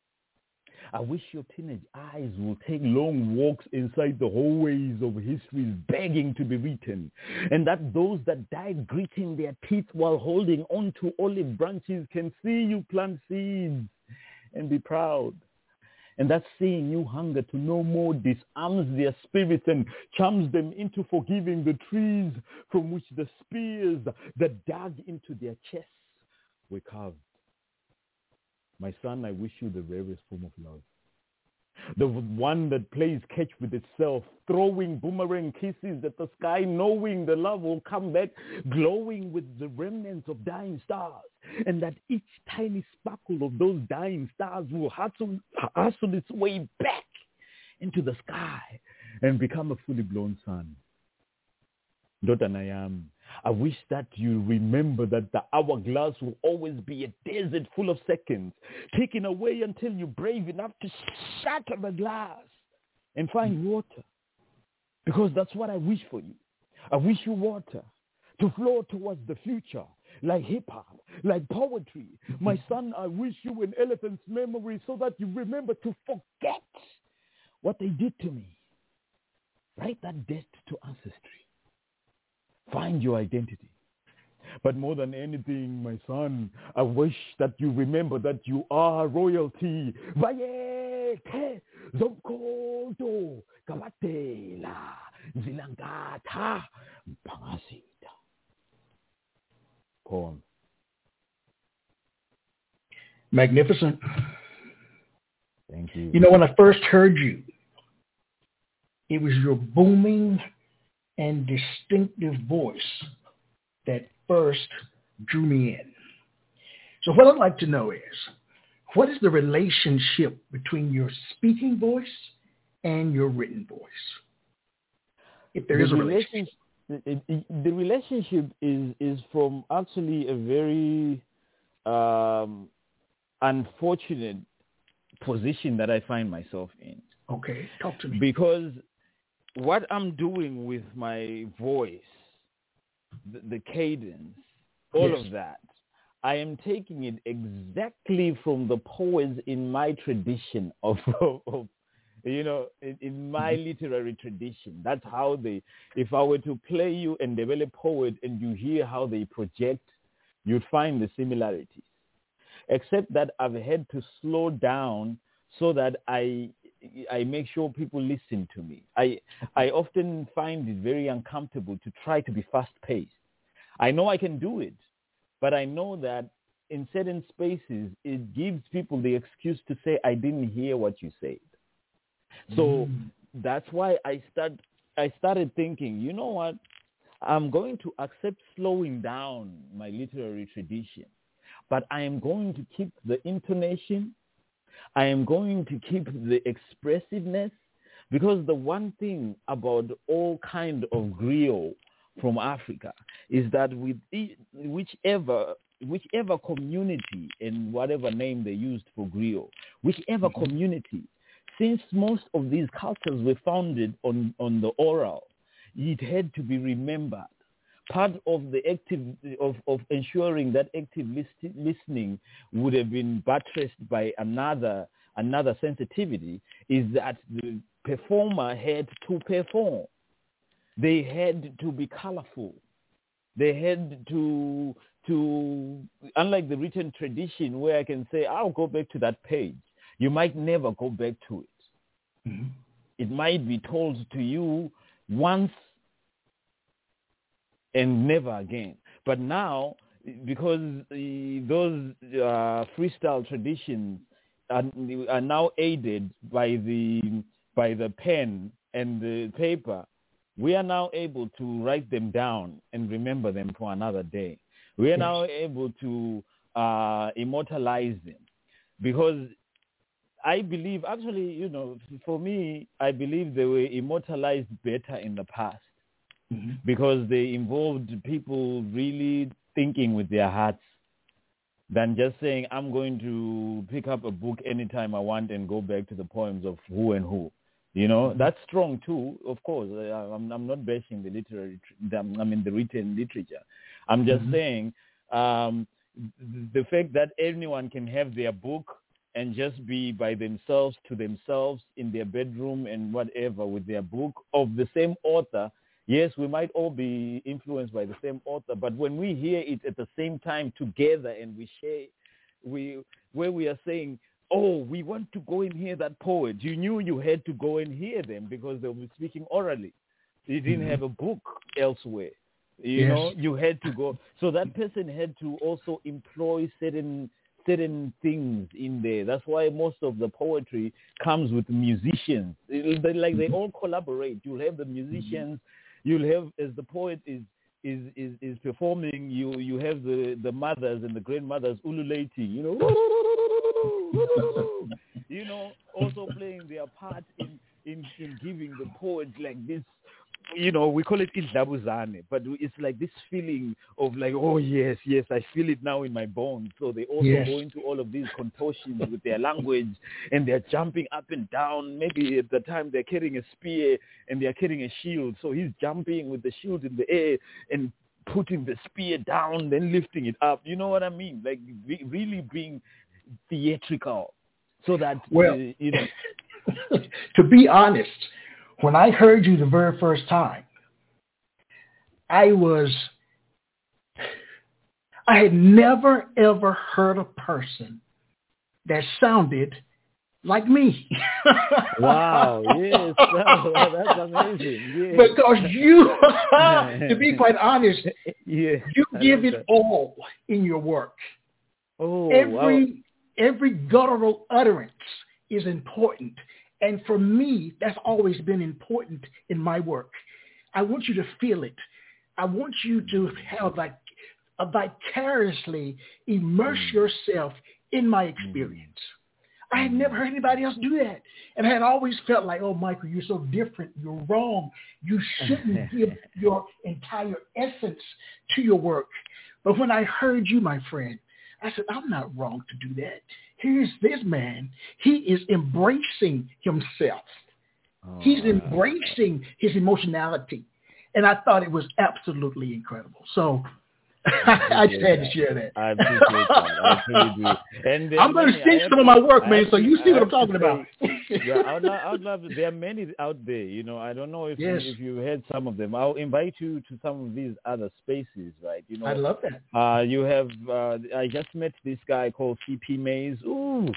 I wish your teenage eyes will take long walks inside the hallways of history begging to be written. And that those that died gritting their teeth while holding on to olive branches can see you plant seeds and be proud. And that seeing you hunger to know more disarms their spirits and charms them into forgiving the trees from which the spears that dug into their chests were carved. My son, I wish you the rarest form of love. The one that plays catch with itself, throwing boomerang kisses at the sky, knowing the love will come back, glowing with the remnants of dying stars, and that each tiny sparkle of those dying stars will hustle, hustle its way back into the sky and become a fully blown sun. Daughter Nayam, I wish that you remember that the hourglass will always be a desert full of seconds, taken away until you're brave enough to shatter the glass and find water. Because that's what I wish for you. I wish you water to flow towards the future, like hip-hop, like poetry. My son, I wish you an elephant's memory so that you remember to forget what they did to me. Write that debt to ancestry. Find your identity. But more than anything, my son, I wish that you remember that you are royalty. Vayeke zokoto kabatela zilangata pangasita. Poem.
Magnificent.
Thank you.
You know, when I first heard you, it was your booming and distinctive voice that first drew me in. So what I'd like to know is, what is the relationship between your speaking voice and your written voice? If there
the
is a relationship.
It, the relationship is is from actually a very um, unfortunate position that I find myself in.
Okay, talk to me.
Because what I'm doing with my voice, the, the cadence, all
Yes.
of that, I am taking it exactly from the poets in my tradition of, of, of you know, in, in my mm-hmm. literary tradition. That's how they, if I were to play you and develop poet and you hear how they project you'd find the similarities. Except that I've had to slow down so that I I make sure people listen to me. I I often find it very uncomfortable to try to be fast paced. I know I can do it, but I know that in certain spaces it gives people the excuse to say I didn't hear what you said. So mm. that's why I start I started thinking, you know what? I'm going to accept slowing down my literary tradition, but I am going to keep the intonation. I am going to keep the expressiveness because the one thing about all kind of griot from Africa is that with whichever whichever community and whatever name they used for griot, whichever mm-hmm. community, since most of these cultures were founded on, on the oral, it had to be remembered. Part of the active of, of ensuring that active list, listening would have been buttressed by another another sensitivity is that the performer had to perform. They had to be colorful. They had to to unlike the written tradition where I can say I'll go back to that page. You might never go back to it. Mm-hmm. It might be told to you once and never again. But now, because those uh, freestyle traditions are, are now aided by the by the pen and the paper, we are now able to write them down and remember them for another day. We are now able to uh, immortalize them because I believe, actually, you know, for me, I believe they were immortalized better in the past mm-hmm. because they involved people really thinking with their hearts than just saying, I'm going to pick up a book anytime I want and go back to the poems of who and who. You know, mm-hmm. that's strong too, of course. I, I'm, I'm not bashing the literary, I mean, the written literature. I'm just mm-hmm. saying um, the fact that anyone can have their book and just be by themselves to themselves in their bedroom and whatever with their book of the same author yes, we might all be influenced by the same author, but when we hear it at the same time together and we share, we where we are saying, oh, we want to go and hear that poet. You knew you had to go and hear them because they were speaking orally. You didn't mm-hmm. have a book elsewhere. You yes. know, you had to go. So that person had to also employ certain certain things in there. That's why most of the poetry comes with musicians. Like they all collaborate. You'll have the musicians you'll have as the poet is is is, is performing, you you have the the mothers and the grandmothers ululating, you know, you know, also playing their part in in in giving the poet like this you know, we call it idlabuzane, but it's like this feeling of like, oh yes, yes, I feel it now in my bones. So they also yes. go into all of these contortions with their language, and they're jumping up and down. Maybe at the time they're carrying a spear and they're carrying a shield, so he's jumping with the shield in the air and putting the spear down, then lifting it up. You know what I mean? Like really being theatrical, so that
well,
uh, you know.
to be honest when I heard you the very first time, I was, I had never ever heard a person that sounded like me.
wow, yes, that's amazing.
Yes. Because you, to be quite honest, yeah, you give it that. all in your work.
Oh,
every
wow.
every guttural utterance is important. And for me, that's always been important in my work. I want you to feel it. I want you to have like vicariously immerse mm. yourself in my mm. experience. I had never heard anybody else do that. And I had always felt like, oh, Michael, you're so different. You're wrong. You shouldn't give your entire essence to your work. But when I heard you, my friend, I said, I'm not wrong to do that. Here's this man. He is embracing himself. Oh, He's embracing his emotionality. And I thought it was absolutely incredible. So I just had to share that.
I appreciate that. I really do. And
I'm going to sing some of my work, man, so you see what I'm talking about.
yeah, I would, I would love. There are many out there. You know, I don't know if
Yes.
you, if you heard some of them. I'll invite you to some of these other spaces, right? You know,
I love that.
uh, you have. Uh, I just met this guy called CP Mays. Ooh,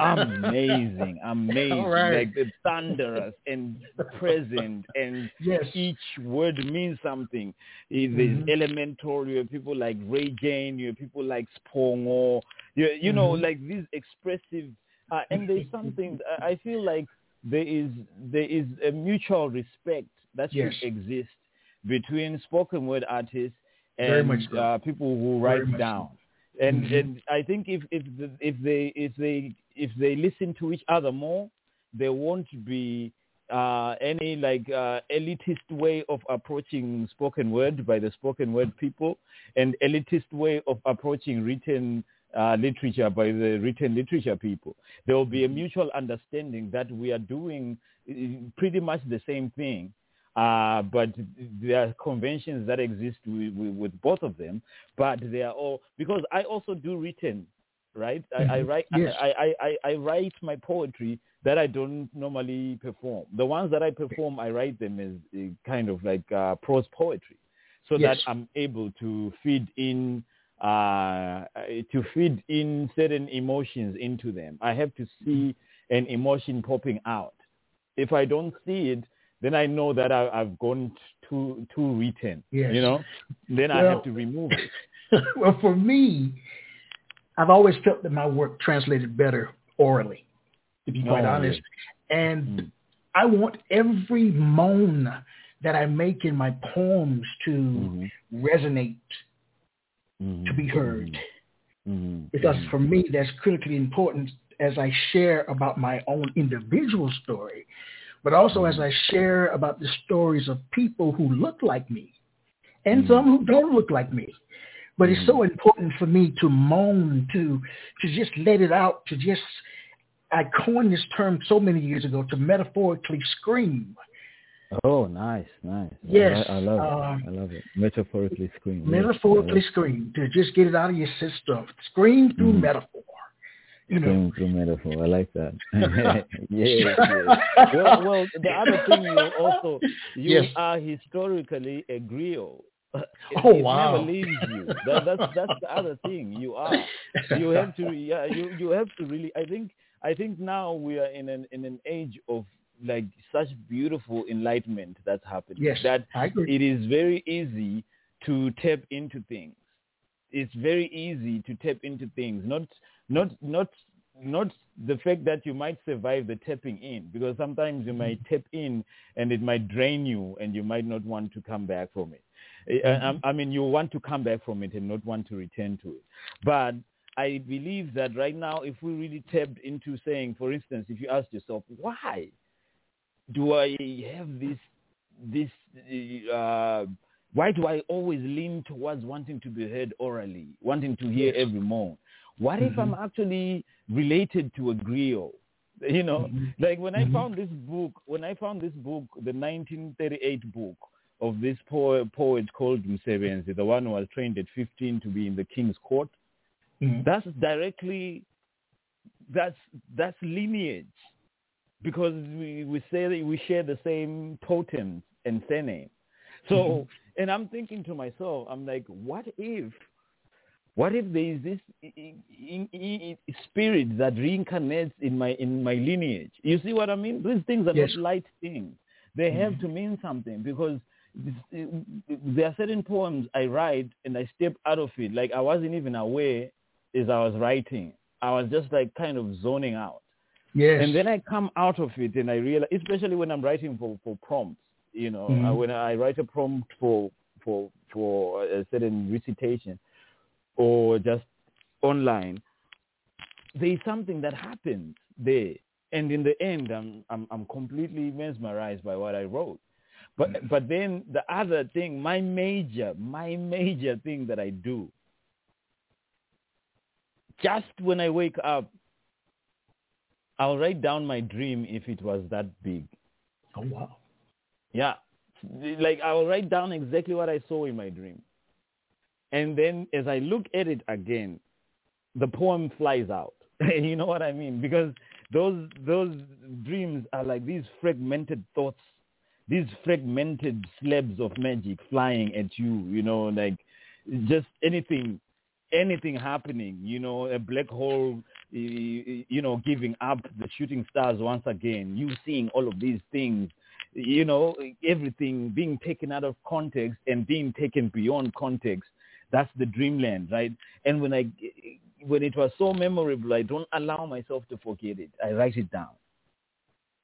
amazing, amazing!
Right.
Like the thunderous and present, and
Yes.
each word means something. There's
Mhm.
elemental. You have people like Ray Jane. You have people like Spongo. You, you know,
Mhm.
like these expressive. Uh, and there's something. I feel like there is there is a mutual respect that should exist between spoken word artists and
so.
uh, people who write
down. so.
And
Mhm.
and I think if if the, if they if they if they listen to each other more, there won't be uh, any like uh, elitist way of approaching spoken word by the spoken word people, and elitist way of approaching written uh, literature by the written literature people. There will be a mutual understanding that we are doing uh, pretty much the same thing, uh, but there are conventions that exist with, with, both of them. But they are all because I also do written, right? I, I
Mhm.
write
Yes.
I, I, I, I write my poetry that I don't normally perform. The ones that I perform, I write them as uh, kind of like uh, prose poetry, so
Yes.
that I'm able to feed in uh, to feed in certain emotions into them. I have to see an emotion popping out. If I don't see it, then I know that I, I've gone too too written.
Yes.
You know, then I have to remove it.
well, for me, I've always felt that my work translated better orally, to be quite
Oh,
honest. And
Mm.
I want every moan that I make in my poems to
Mhm.
resonate,
Mhm.
to be heard.
Mhm.
Because
Mhm.
for me, that's critically important as I share about my own individual story, but also as I share about the stories of people who look like me and
Mhm.
some who don't look like me. But it's
Mhm.
so important for me to moan, to to just let it out, to just I coined this term so many years ago to metaphorically scream.
Oh, nice, nice.
Yes,
I, I love
um,
it. I love it. Metaphorically scream.
Metaphorically
love
scream, to just get it out of your system. Scream through
Mhm.
metaphor. You know.
Through metaphor. I like that. yeah, yes. Well, well, the other thing you also you
Yes.
are historically a griot. It,
Oh,
it
wow.
never leaves you. That, that's that's the other thing. You are. You have to. Yeah. You you have to really. I think. I think now we are in an in an age of like such beautiful enlightenment that's happening.
Yes,
That
I agree.
it is very easy to tap into things. It's very easy to tap into things. Not not not not the fact that you might survive the tapping in because sometimes you might mm. tap in and it might drain you and you might not want to come back from it. I, I mean, you want to come back from it and not want to return to it. But I believe that right now, if we really tapped into saying, for instance, if you ask yourself, why do I have this this eh, uh, why do I always lean towards wanting to be heard orally, wanting to hear every moan? What if I'm actually related to a griot? You know,
Mhm.
like when I
Mhm.
found this book, when I found this book, the 1938 book of this poet, poet called Msebenzi, the one who was trained at 15 to be in the king's court,
Mhm.
that's directly that's that's lineage because we, we say that we share the same totems and surname. So and I'm thinking to myself, I'm like, what if what if there is this i- i- i- i- spirit that reincarnates in my in my lineage? You see what I mean? These things are
Yes.
not light things. They have to mean something because this- there are certain poems I write and I step out of it. Like I wasn't even aware as I was writing. I was just like kind of zoning out.
Yes.
And then I come out of it and I realize, especially when I'm writing for, for prompts, you know,
Mhm.
uh, when I write a prompt for, for, for a certain recitation or just online, there is something that happens there. And in the end, I'm, I'm, I'm completely mesmerized by what I wrote. But, mm. but then the other thing, my major, my major thing that I do, just when I wake up, I'll write down my dream if it was that big.
oh wow.
Yeah. Like I'll write down exactly what I saw in my dream. And then as I look at it again, the poem flies out. you know what I mean? Because those those dreams are like these fragmented thoughts, these fragmented slabs of magic flying at you. You know, like just anything, anything happening. You know, a black hole. You know, giving up the shooting stars once again. You seeing all of these things. You know, everything being taken out of context and being taken beyond context. That's the dreamland, right? And when I when it was so memorable, I don't allow myself to forget it. I write it down.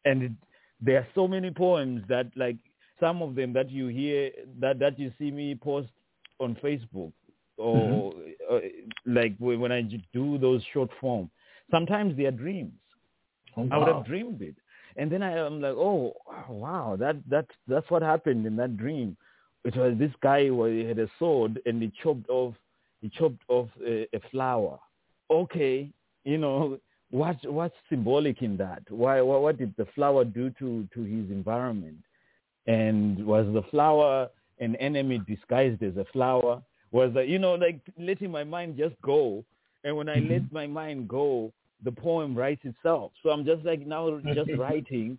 And it, there are so many poems that like some of them that you hear that that you see me post on Facebook or mm-hmm. uh, like when I do those short form. Sometimes they are dreams. Oh, wow. I would have dreamed it, and then I am like, oh wow, that that that's what happened in that dream. It was this guy who had a sword and he chopped off he chopped off a, a flower okay, you know, what what's symbolic in that? Why what, what did the flower do to to his environment? And was the flower an enemy disguised as a flower? Was that you know like letting my mind just go? And when I mm-hmm. let my mind go, the poem writes itself. So I'm just like now just writing,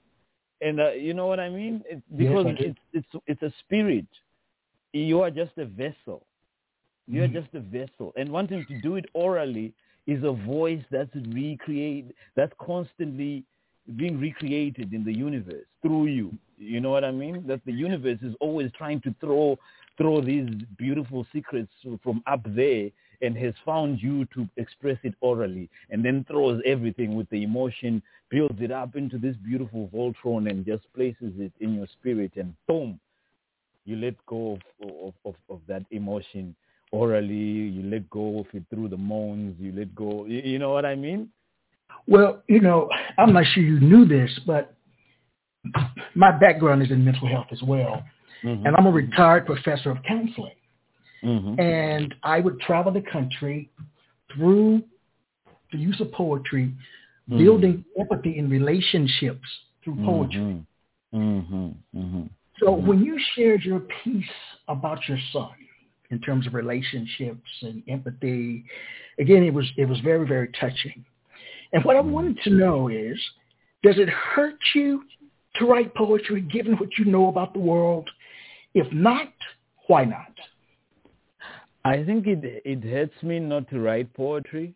and uh, you know what I mean? It's because yes, it's it's it's a spirit. You are just a vessel. You're mm-hmm. just a vessel, and wanting to do it orally is a voice that's recreate that's constantly being recreated in the universe through you. You know what I mean? That the universe is always trying to throw throw these beautiful secrets from up there and has found you to express it orally and then throws everything with the emotion, builds it up into this beautiful Voltron and just places it in your spirit and boom, you let go of, of, of, of that emotion orally, you let go of it through the moans, you let go. You, you know what I mean?
Well, you know, I'm not sure you knew this, but my background is in mental health as well. Mm-hmm. And I'm a retired professor of counseling. Mm-hmm. And I would travel the country through the use of poetry, mm-hmm. building empathy in relationships through poetry. So when you shared your piece about your son, in terms of relationships and empathy. Again, it was it was very very touching. And what I wanted to know is, does it hurt you to write poetry given what you know about the world? If not, why not?
I think it it hurts me not to write poetry.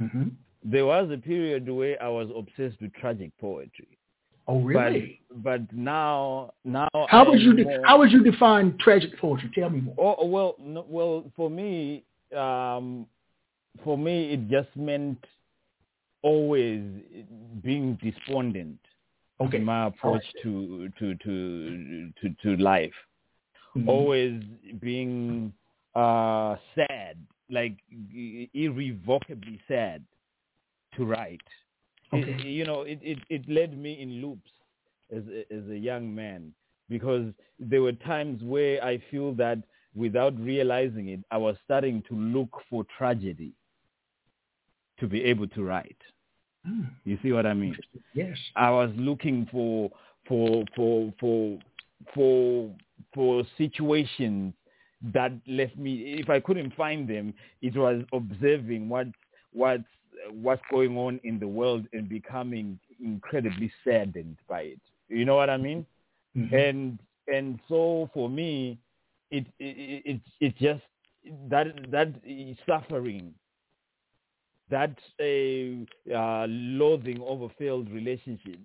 Mm-hmm. There was a period where I was obsessed with tragic poetry.
Oh, really?
But, but now, now.
How would you de- how would you define tragic poetry? Tell me more.
Oh, oh well, no, well, for me, um, for me, it just meant always being despondent. Okay. In my approach right. to, to to to to life, mm-hmm. always being uh, sad, like irrevocably sad to write. Okay. It, you know, it, it, it led me in loops as a, as a young man because there were times where I feel that without realizing it, I was starting to look for tragedy to be able to write. Mm. You see what I mean?
Yes.
I was looking for for for for for for situations that left me if I couldn't find them, it was observing what what what's going on in the world and becoming incredibly saddened by it. You know what I mean? Mm-hmm. And and so for me, it it it, it just that that suffering, that uh, uh, loathing of a failed relationship,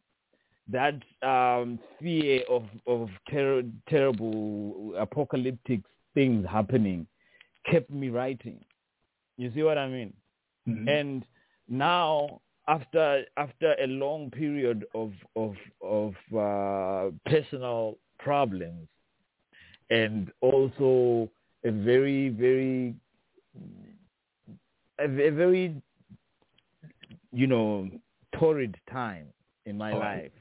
that um, fear of of ter- terrible apocalyptic things happening, kept me writing. You see what I mean? Mm-hmm. And now after after a long period of of of uh, personal problems and also a very very a, a very you know torrid time in my oh, life.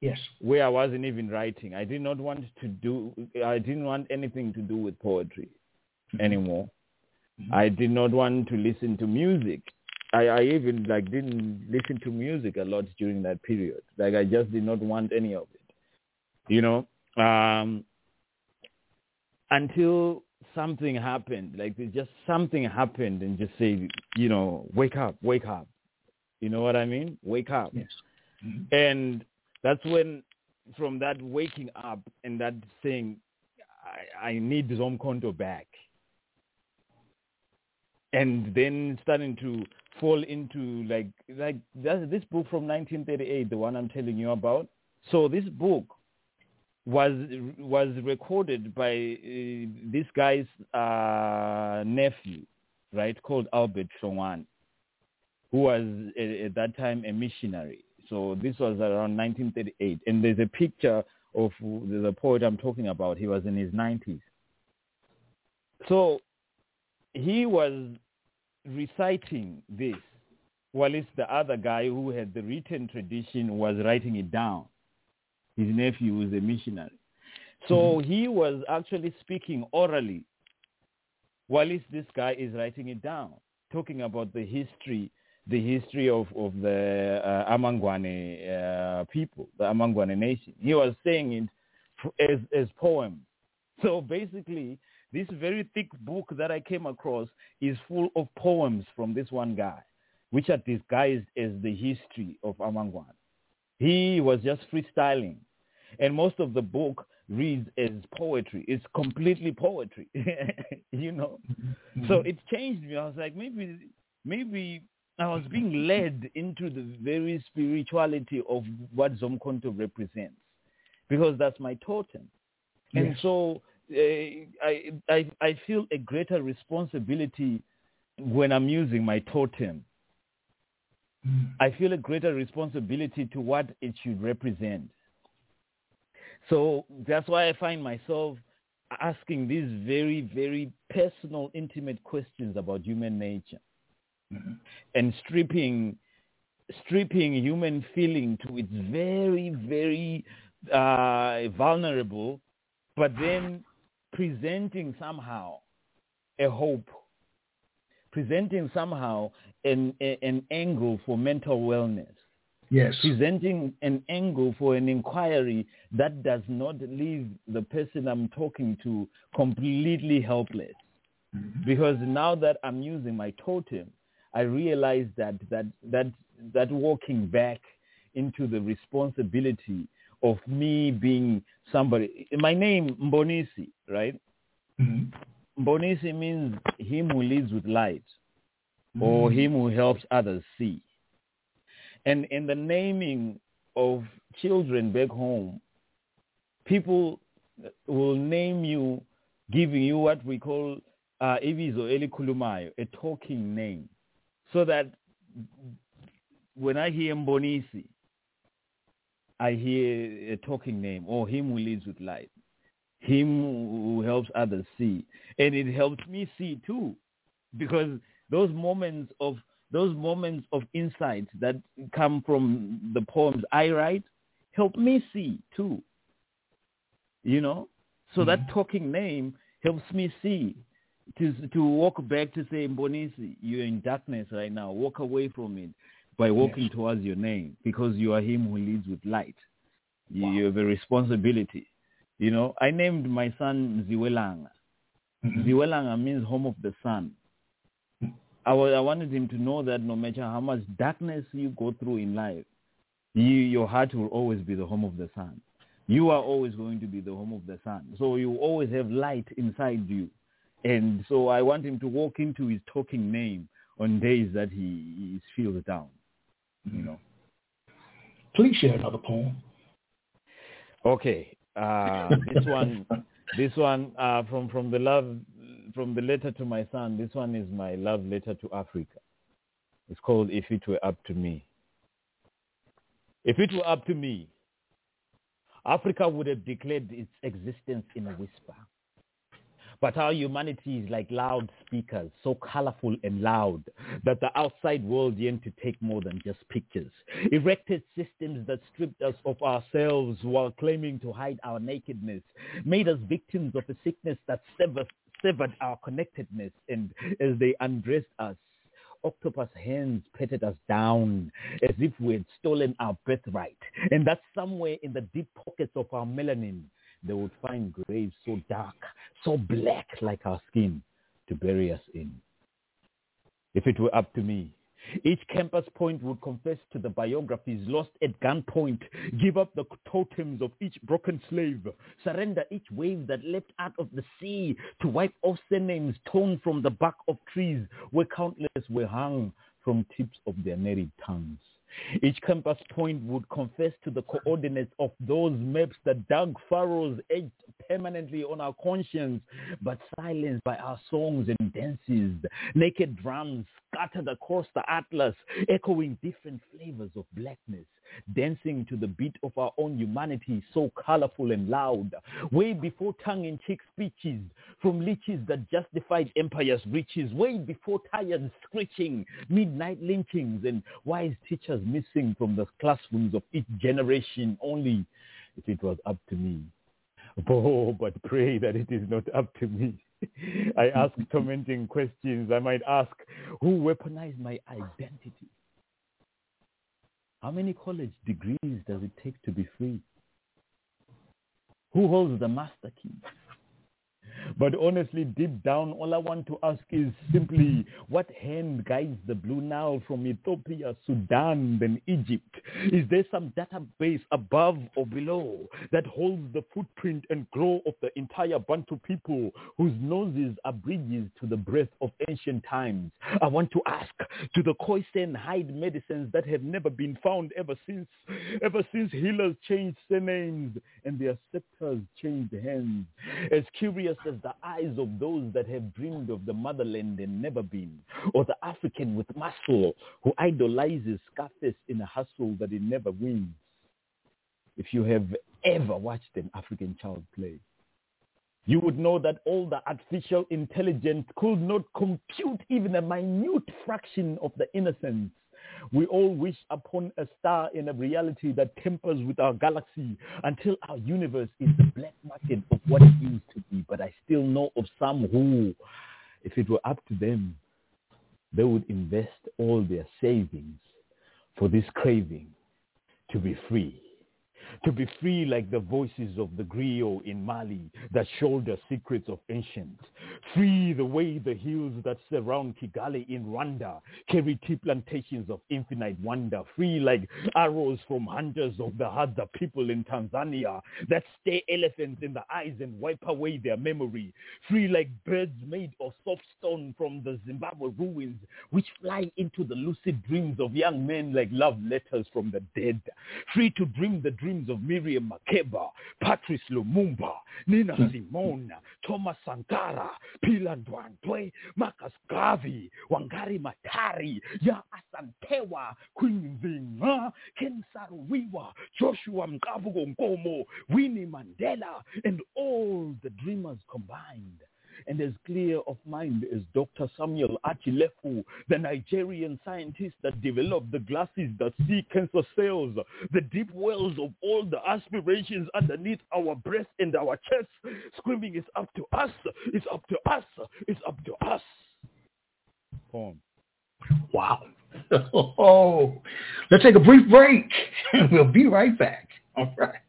Yes.
Where i wasn't even writing. I did not want to do i didn't want anything to do with poetry mm-hmm. anymore. Mm-hmm. i did not want to listen to music I, I even like didn't listen to music a lot during that period. Like I just did not want any of it, you know. Um, until something happened. Like just something happened and just say, you know, wake up, wake up. You know what I mean? Wake up.
Yes. Mm-hmm.
And that's when from that waking up and that saying, I, I need Zomkhonto back. And then starting to fall into like like this book from 1938, the one I'm telling you about. So this book was was recorded by uh, this guy's uh, nephew, right, called Albert Hlongwane, who was uh, at that time a missionary. So this was around 1938, and there's a picture of the poet I'm talking about. He was in his 90s. So he was reciting this, while it's the other guy who had the written tradition was writing it down. His nephew was a missionary. So mm-hmm. he was actually speaking orally while this guy is writing it down, talking about the history, the history of, of the uh, Amangwane uh, people, the Amangwane nation. He was saying it as, as poems. So basically, this very thick book that I came across is full of poems from this one guy, which are disguised as the history of Amangwane. He was just freestyling and most of the book reads as poetry. It's completely poetry, you know. Mm-hmm. So it changed me. I was like, maybe, maybe I was being led into the very spirituality of what Zomkhonto represents, because that's my totem. Yes. And so I, I, I feel a greater responsibility when I'm using my totem. Mm. I feel a greater responsibility to what it should represent. So that's why I find myself asking these very, very personal, intimate questions about human nature mm-hmm. and stripping, stripping human feeling to its very, very uh, vulnerable, but then presenting somehow a hope, presenting somehow an, an angle for mental wellness
yes.
presenting an angle for an inquiry that does not leave the person I'm talking to completely helpless. Mm-hmm. Because now that I'm using my totem, I realize that that that that walking back into the responsibility of me being somebody. My name Mbonisi, right? Mm-hmm. Mbonisi means him who leads with light, mm-hmm. or him who helps others see. And in the naming of children back home, people will name you, giving you what we call uh, a talking name, so that when I hear Mbonisi, I hear a talking name, or him who leads with light, him who helps others see, and it helps me see too, because those moments of those moments of insight that come from the poems I write help me see too. You know? So mm-hmm. that talking name helps me see. To, to walk back to say, Mbonisi, you're in darkness right now. Walk away from it by walking yes. towards your name because you are him who leads with light. Wow. You have a responsibility. You know, I named my son Ziwelanga. Mm-hmm. Ziwelanga means home of the sun. I, was, I wanted him to know that no matter how much darkness you go through in life, you, your heart will always be the home of the sun. You are always going to be the home of the sun. So you always have light inside you. And so I want him to walk into his talking name on days that he, he feels down. You know.
Please share another poem.
Okay. Uh, this one, this one uh, from from the love from the letter to my son, this one is my love letter to Africa. It's called If It Were Up to Me. If it were up to me, Africa would have declared its existence in a whisper. But our humanity is like loudspeakers, so colorful and loud that the outside world yearned to take more than just pictures. Erected systems that stripped us of ourselves while claiming to hide our nakedness, made us victims of a sickness that severs, severed our connectedness and as they undressed us, octopus hands patted us down as if we had stolen our birthright. And that somewhere in the deep pockets of our melanin, they would find graves so dark, so black like our skin to bury us in. If it were up to me, each compass point would confess to the biographies lost at gunpoint, give up the totems of each broken slave, surrender each wave that leapt out of the sea to wipe off surnames torn from the bark of trees where countless were hung from tips of their married tongues. Each compass point would confess to the coordinates of those maps that dug furrows etched permanently on our conscience, but silenced by our songs and dances. Naked drums scattered across the atlas, echoing different flavors of blackness dancing to the beat of our own humanity, so colorful and loud, way before tongue-in-cheek speeches from leeches that justified empire's riches, way before tired screeching, midnight lynchings, and wise teachers missing from the classrooms of each generation only if it was up to me. Oh, but pray that it is not up to me. I ask tormenting questions. I might ask, who weaponized my identity? How many college degrees does it take to be free? Who holds the master key? But honestly, deep down, all I want to ask is simply what hand guides the Blue Nile from Ethiopia, Sudan, then Egypt? Is there some database above or below that holds the footprint and glow of the entire Bantu people whose noses are bridges to the breath of ancient times? I want to ask, do the Khoisan hide medicines that have never been found ever since, ever since healers changed surnames and their scepters changed hands? As curious as the eyes of those that have dreamed of the motherland and never been, or the African with muscle who idolizes Scarface in a hustle that he never wins. If you have ever watched an African child play, you would know that all the artificial intelligence could not compute even a minute fraction of the innocence we all wish upon a star in a reality that tempers with our galaxy until our universe is the black market of what it used to be. But I still know of some who, if it were up to them, they would invest all their savings for this craving to be free to be free like the voices of the griot in Mali that shoulder secrets of ancient. Free the way the hills that surround Kigali in Rwanda carry tea plantations of infinite wonder. Free like arrows from hunters of the Hadza people in Tanzania that stare elephants in the eyes and wipe away their memory. Free like birds made of soft stone from the Zimbabwe ruins which fly into the lucid dreams of young men like love letters from the dead. Free to dream the dreams of Miriam Makeba, Patrice Lumumba, Nina hmm. Simone, Thomas Sankara, Phila Ndwandwe, Marcus Garvey, Wangari Maathai, Yaa Asantewaa, Queen Nzinga, Ken Saro-Wiwa, Joshua Mqabuko Nkomo, Winnie Mandela, and all the dreamers combined and as clear of mind as Dr. Samuel Achilefu, the Nigerian scientist that developed the glasses that see cancer cells, the deep wells of all the aspirations underneath our breast and our chest, screaming, it's up to us, it's up to us, it's up to us. Poem.
Wow. Oh, let's take a brief break. we'll be right back. All right.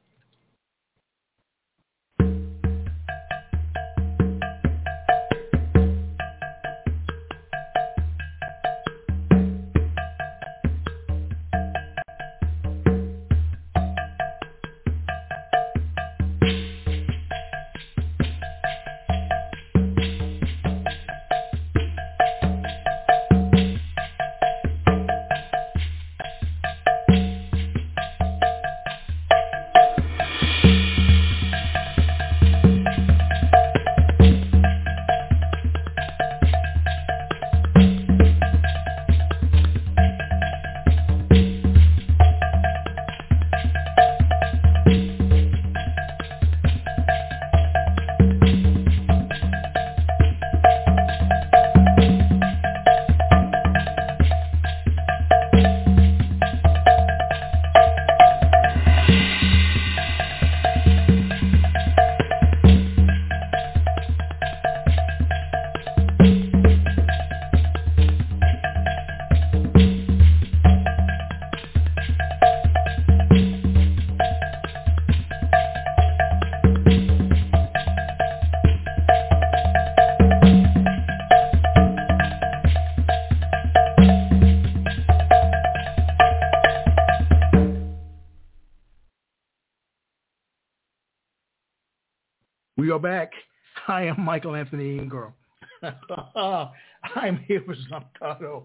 We are back. I am Michael Anthony Ingram. I'm here with Zomkhonto.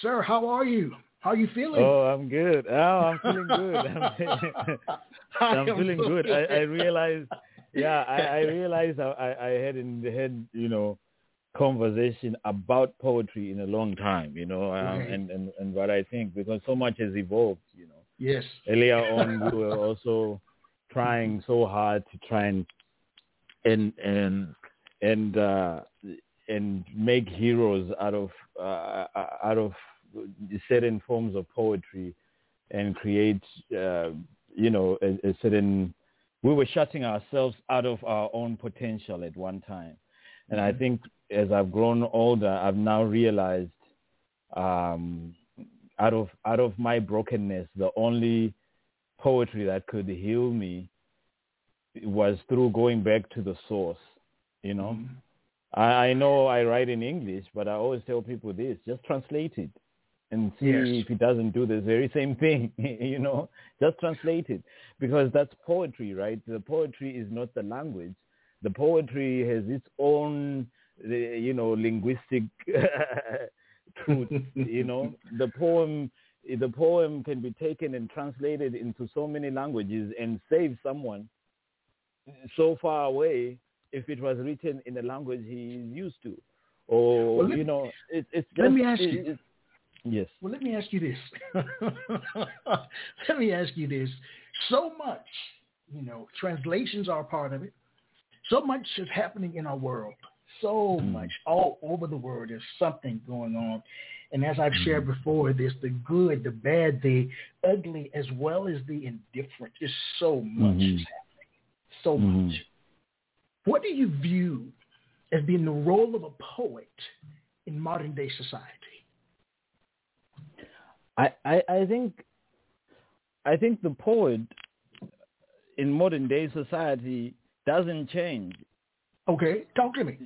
Sir, how are you? How are you feeling?
Oh, I'm good. Oh, I'm feeling good. I'm, I'm feeling good. I, I realized, yeah, I, I realized I, I hadn't had, you know, conversation about poetry in a long time, you know, um,
Okay.
and, and, and what I think, because so much has evolved, you know.
Yes.
Earlier on, we were also trying so hard to try and and and and uh, and make heroes out of uh, out of certain forms of poetry and create uh, you know a, a certain we were shutting ourselves out of our own potential at one time. And i think as i've grown older i've now realized um, out of out of my brokenness the only poetry that could heal me was through going back to the source you know
Mhm.
I, I know I write in English, but I always tell people this: just translate it and see
Yes.
if it doesn't do the very same thing. you know, just translate it because that's poetry, right? The poetry is not the language. The poetry has its own, you know, linguistic truth. you know, the poem, the poem can be taken and translated into so many languages and save someone so far away if it was written in a language he is used to, or
Well,
you know, it, it's just.
let me ask
it-
you.
yes.
Well, let me ask you this. let me ask you this. So much, you know, translations are a part of it. So much is happening in our world. So
Mm.
much all over the world. There's something going on. And as I've
Mm.
shared before, there's the good, the bad, the ugly, as well as the indifferent. There's so much
Mhm.
So
Mhm.
much. What do you view as being the role of a poet in modern day society?
I, I, I think I think the poet in modern day society doesn't change.
Okay, talk to me.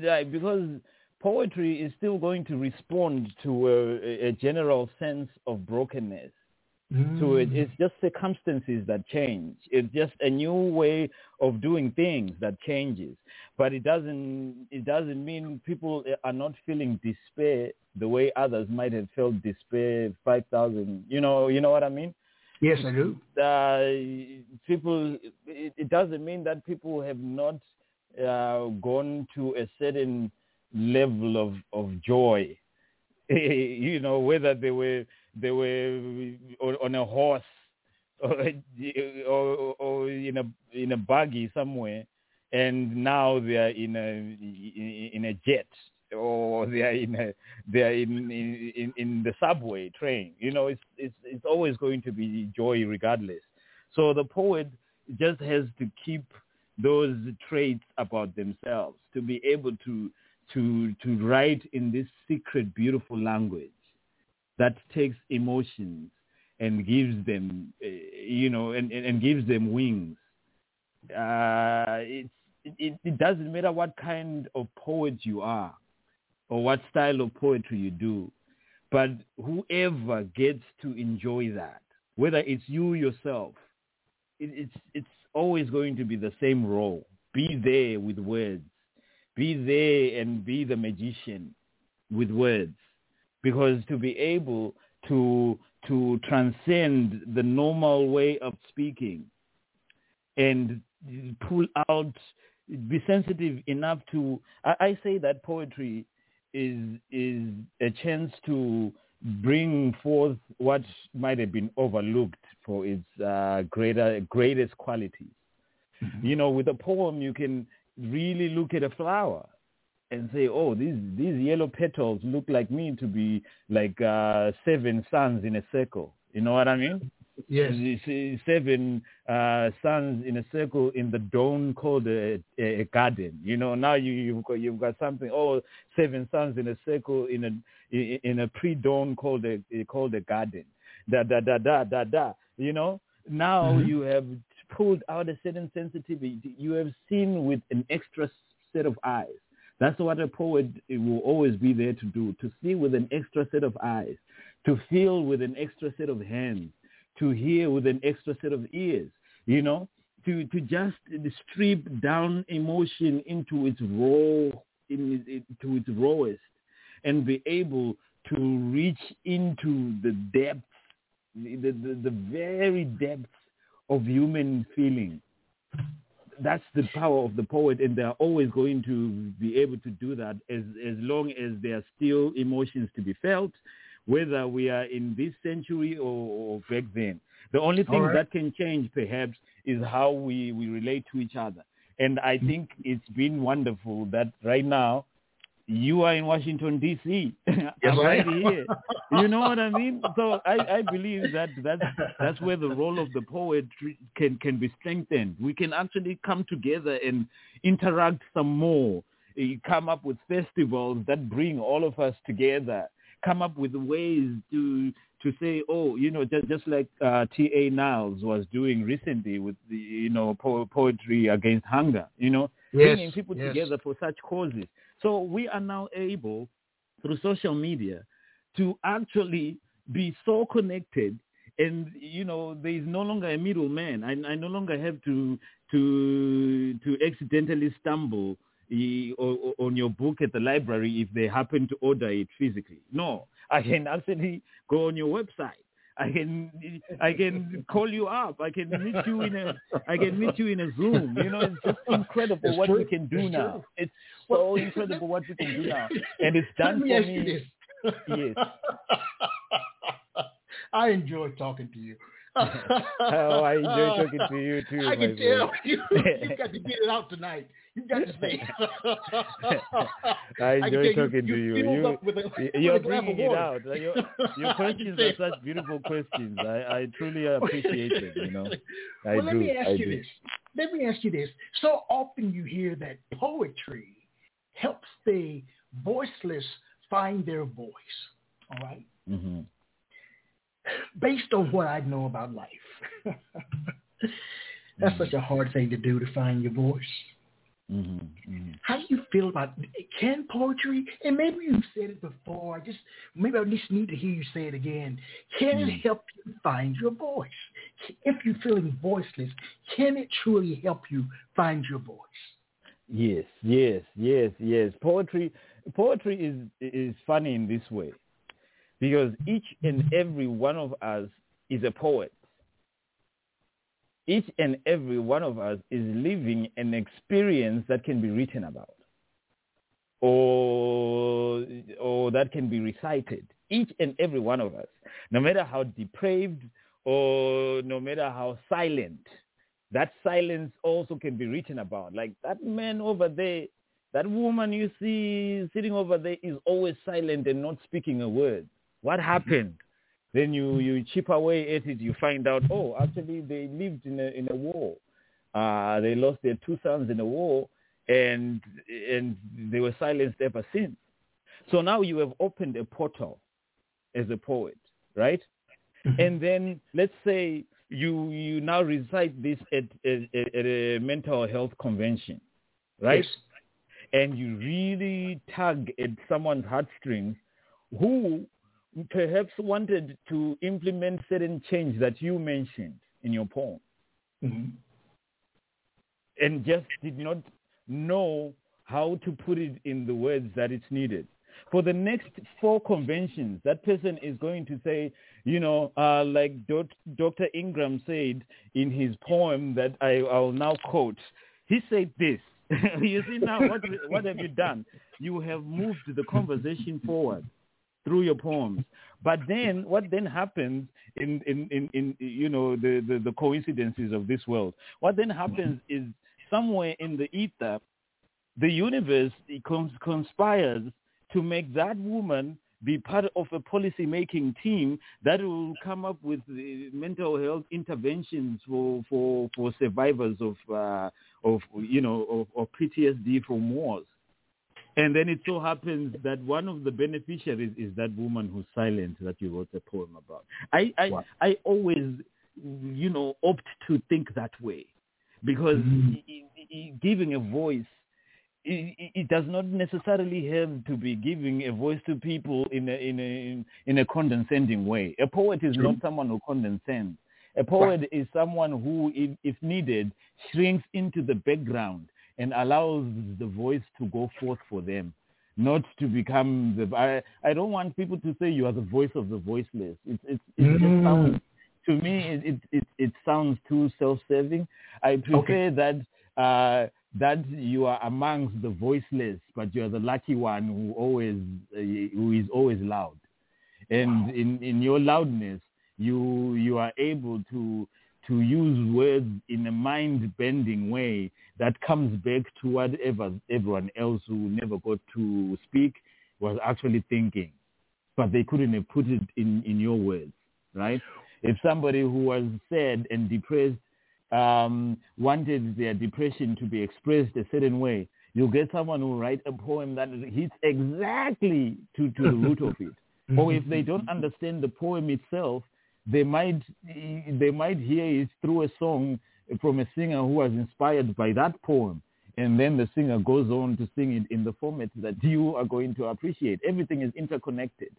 Like, because poetry is still going to respond to a, a general sense of brokenness. To it.
Mm.
It's just circumstances that change. It's just a new way of doing things that changes. But it doesn't it doesn't mean people are not feeling despair the way others might have felt despair five thousand. You know you know what I mean?
Yes, I do.
Uh, people it, it doesn't mean that people have not uh, gone to a certain level of, of joy. you know, whether they were they were on a horse or, or, or in a in a buggy somewhere, and now they are in a in a jet or they are in a they are in in, in the subway train. You know, it's it's it's always going to be joy regardless. So the poet just has to keep those traits about themselves to be able to to to write in this secret beautiful language that takes emotions and gives them uh, you know and, and, gives them wings. Uh, it's it, it doesn't matter what kind of poet you are or what style of poetry you do but whoever gets to enjoy that whether it's you yourself it, it's it's always going to be the same role. Be there with words. Be there and be the magician with words because to be able to to transcend the normal way of speaking and pull out be sensitive enough to I, I say that poetry is is a chance to bring forth what might have been overlooked for its uh, greater greatest qualities. You know, with a poem, you can really look at a flower and say, oh, these these yellow petals look like me to be like uh, seven suns in a circle. You know what I mean?
Yes.
Seven uh, suns in a circle in the dome called a, a, garden. You know, now you, you've got you've got something. Oh, seven suns in a circle in a in, in a pre-dawn called a called a garden. Da da da da da da. You know, now
Mhm.
you have pulled out a certain sensitivity. You have seen with an extra set of eyes. That's what a poet will always be there to do, to see with an extra set of eyes, to feel with an extra set of hands, to hear with an extra set of ears, you know, to to just strip down emotion into its raw in, into its rawest and be able to reach into the depths the, the, the very depths of human feeling that's the power of the poet and they're always going to be able to do that as as long as there are still emotions to be felt whether we are in this century or, or back then. The only thing
right.
that can change perhaps is how we we relate to each other. And i mm-hmm. think it's been wonderful that right now you are in Washington D.C.
Yes,
I'm right here. You know what I mean? So I, I believe that that's that's where the role of the poet can can be strengthened. We can actually come together and interact some more. Eh, Come up with festivals that bring all of us together. Come up with ways to to say, oh, you know, just just like uh, T.A. Niles was doing recently with the you know po- poetry against hunger. You know,
Yes,
bringing people
yes.
together for such causes. So we are now able, through social media, to actually be so connected. And you know, there is no longer a middleman. I, I no longer have to to to accidentally stumble eh, on your book at the library if they happen to order it physically. No, I can actually go on your website. I can I can call you up. I can meet you in a I can meet you in a Zoom. You know, it's just incredible
It's
what
true.
we can do
It's
now.
true.
It's so incredible what we can do now, and it's
Let
done
me
for
ask you
me.
this.
Yes.
I enjoy talking to you.
Oh, I enjoy talking to you too,
I can tell you, you got to get it out tonight. You got to say.
I enjoy
tell
talking to you.
filled
You-
up with a, with
You're
a glass of
bringing it out. Your, your questions are such beautiful questions. I, I truly appreciate it. You know, I
well,
do.
let me ask
I
you
do.
this. Let me ask you this. So often you hear that poetry helps the voiceless find their voice. All right.
hmm
Based on what I know about life, that's such a hard thing to do to find your voice.
hmm hmm
How do you feel about can poetry? And maybe you've said it before. I just maybe I just need to hear you say it again. Can it
Mm.
help you find your voice? If you're feeling voiceless, can it truly help you find your voice?
Yes, yes, yes, yes. Poetry, poetry is is funny in this way, because each and every one of us is a poet. Each and every one of us is living an experience that can be written about, or or that can be recited. Each and every one of us, no matter how depraved or no matter how silent that silence also can be written about. Like that man over there, that woman you see sitting over there is always silent and not speaking a word. What mm-hmm. happened? Then you, mm-hmm. you chip away at it, you find out, oh, actually they lived in a, in a war. Uh, they lost their two sons in a war and, and they were silenced ever since. So now you have opened a portal as a poet, right? Mm-hmm. and then let's say you you now recite this at, at, at a mental health convention, right?
Yes.
And you really tug at someone's heartstrings who perhaps wanted to implement certain change that you mentioned in your poem
Mhm.
and just did not know how to put it in the words that it's needed. For the next four conventions, that person is going to say, you know, uh, like Dr. Ingram said in his poem that I, I'll now quote, he said this. you see now, what, what have you done? You have moved the conversation forward through your poems. But then what then happens in, in, in, in you know, the, the, the coincidences of this world? What then happens is somewhere in the ether, the universe cons- conspires to make that woman be part of a policy-making team that will come up with mental health interventions for, for, for survivors of, uh, of you know, of, of PTSD from wars. And then it so happens that one of the beneficiaries is that woman who's silent that you wrote a poem about. I, I,
Wow.
I always, you know, opt to think that way because
Mhm.
i- giving a voice it, does not necessarily have to be giving a voice to people in a in a in a condescending way. A poet is
True.
not someone who condescends. A poet is someone who, if, if needed, shrinks into the background and allows the voice to go forth for them, not to become the. I, I don't want people to say you are the voice of the voiceless. It, it, it
Mm.
sounds, to me, it, it, it, sounds too self-serving. I prefer
Okay.
that uh, that you are amongst the voiceless, but you are the lucky one who always uh, who is always loud, and in in your loudness, you you are able to to use words in a mind-bending way that comes back to whatever everyone else who never got to speak was actually thinking, but they couldn't have put it in in your words, right? If somebody who was sad and depressed um, wanted their depression to be expressed a certain way, you'll get someone who write a poem that hits exactly to, to the root of it. Or if they don't understand the poem itself, they might they might hear it through a song from a singer who was inspired by that poem. And then the singer goes on to sing it in the format that you are going to appreciate. Everything is interconnected.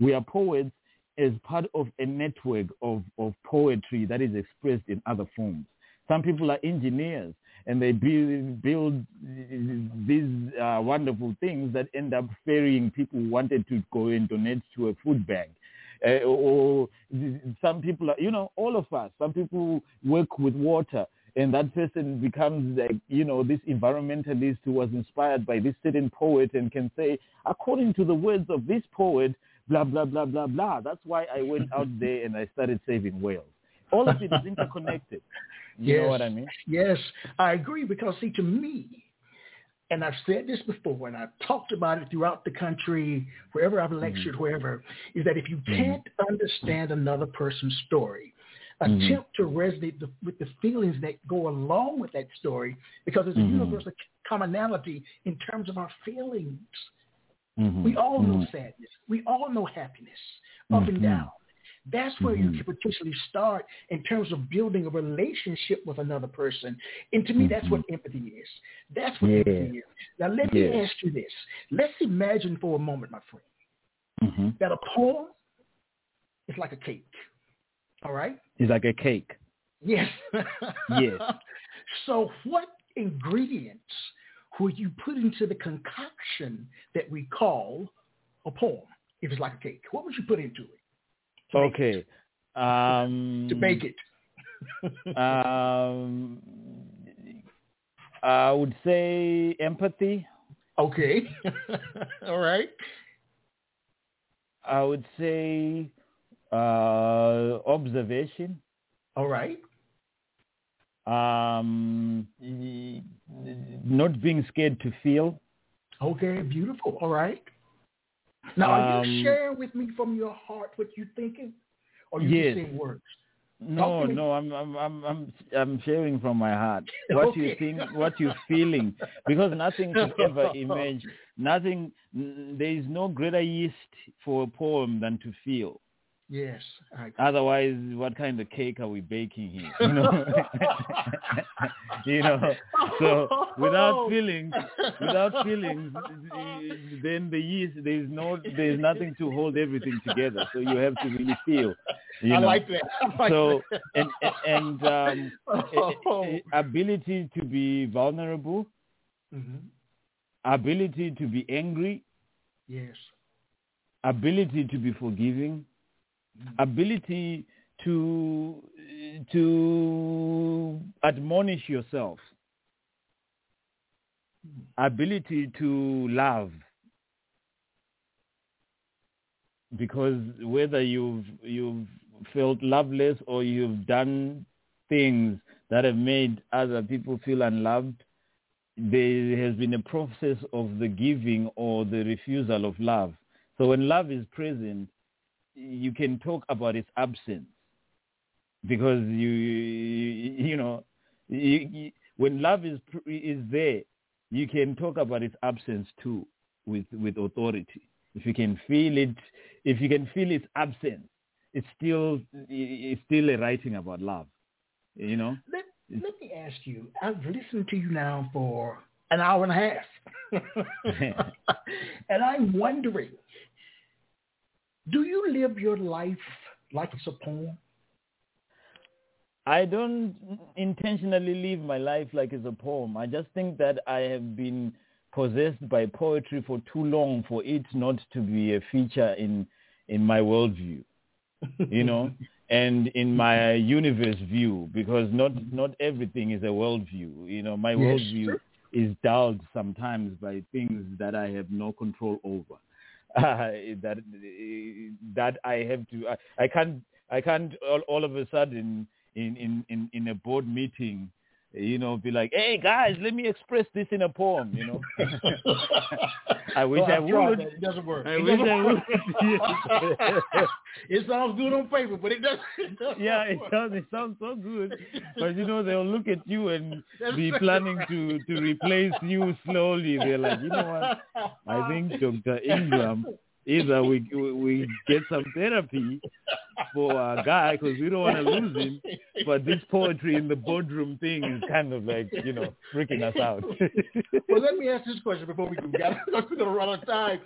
We are poets as part of a network of, of poetry that is expressed in other forms. Some people are engineers and they build, build these uh, wonderful things that end up ferrying people who wanted to go and donate to a food bank. Uh, or some people are, you know, all of us, some people work with water and that person becomes like, you know, this environmentalist who was inspired by this certain poet and can say, according to the words of this poet, blah, blah, blah, blah, blah. That's why I went out there and I started saving whales. All of it is interconnected. You know what I mean?
Yes, I agree because see, to me, and I've said this before, and I've talked about it throughout the country, wherever I've mm-hmm. lectured, wherever, is that if you mm-hmm. can't understand another person's story, mm-hmm. attempt to resonate the, with the feelings that go along with that story, because there's a universal commonality in terms of our feelings.
Mhm.
We all know sadness. We all know happiness, up and down. That's where you
Mhm.
can potentially start in terms of building a relationship with another person. And to me, that's what empathy is. That's what
Yeah.
empathy is. Now, let me ask you this. Let's imagine for a moment, my friend,
Mhm.
that a poem is like a cake. All right?
It's like a cake.
Yes.
Yes.
So what ingredients would you put into the concoction that we call a poem if it's like a cake? What would you put into it? Make
Okay. Um,
To bake it.
um, I would say empathy.
Okay. All right.
I would say uh, observation.
All right.
Um, not being scared to feel.
Okay. Beautiful. All right. Now, are
Um,
you sharing with me from your heart what you're thinking? Or you
Yes.
just saying words?
No, no, I'm I'm I'm I'm I'm sharing from my heart what you think, what you're feeling, because nothing could ever emerge. Nothing. There is no greater yeast for a poem than to feel.
Yes. I,
Otherwise, what kind of cake are we baking here? You know. you know. So without feelings, without feelings, then the yeast there is no there is nothing to hold everything together. So you have to really feel. You
I
know.
like that. I like
so
that.
and and um,
Oh.
ability to be vulnerable,
Mhm.
ability to be angry,
Yes.
ability to be forgiving, ability to to admonish yourself, ability to love. Because whether you've you've felt loveless or you've done things that have made other people feel unloved, there has been a process of the giving or the refusal of love. So when love is present, you can talk about its absence because you you know you, you, when love is is there, you can talk about its absence too with with authority. If you can feel it, if you can feel its absence, it's still it's still a writing about love. You know.
Let, let me ask you. I've listened to you now for an hour and a half. and I'm wondering, do you live your life like it's a poem?
I don't intentionally live my life like it's a poem. I just think that I have been possessed by poetry for too long for it not to be a feature in in my worldview, you know, and in my universe view, because not not everything is a worldview. You know, my
Yes.
worldview is dulled sometimes by things that I have no control over. Uh, that that I have to. I, I can't. I can't all, all of a sudden in, in, in, in a board meeting, you know, be like, hey guys, let me express this in a poem. You know. I wish
Well,
I
I've
would.
It doesn't work.
I
It
wish
doesn't
I
work.
would.
it sounds good on paper, but it doesn't. It doesn't
yeah, it
work.
sounds it sounds so good, but you know they'll look at you and
That's
be
right.
planning to to replace you slowly. They're like, you know what? I think Dr. Ingram, either we we we get some therapy for our guy because we don't want to lose him, but this poetry in the boardroom thing is kind of like you know freaking us out.
well, let me ask this question before we got- We're going to run out of time.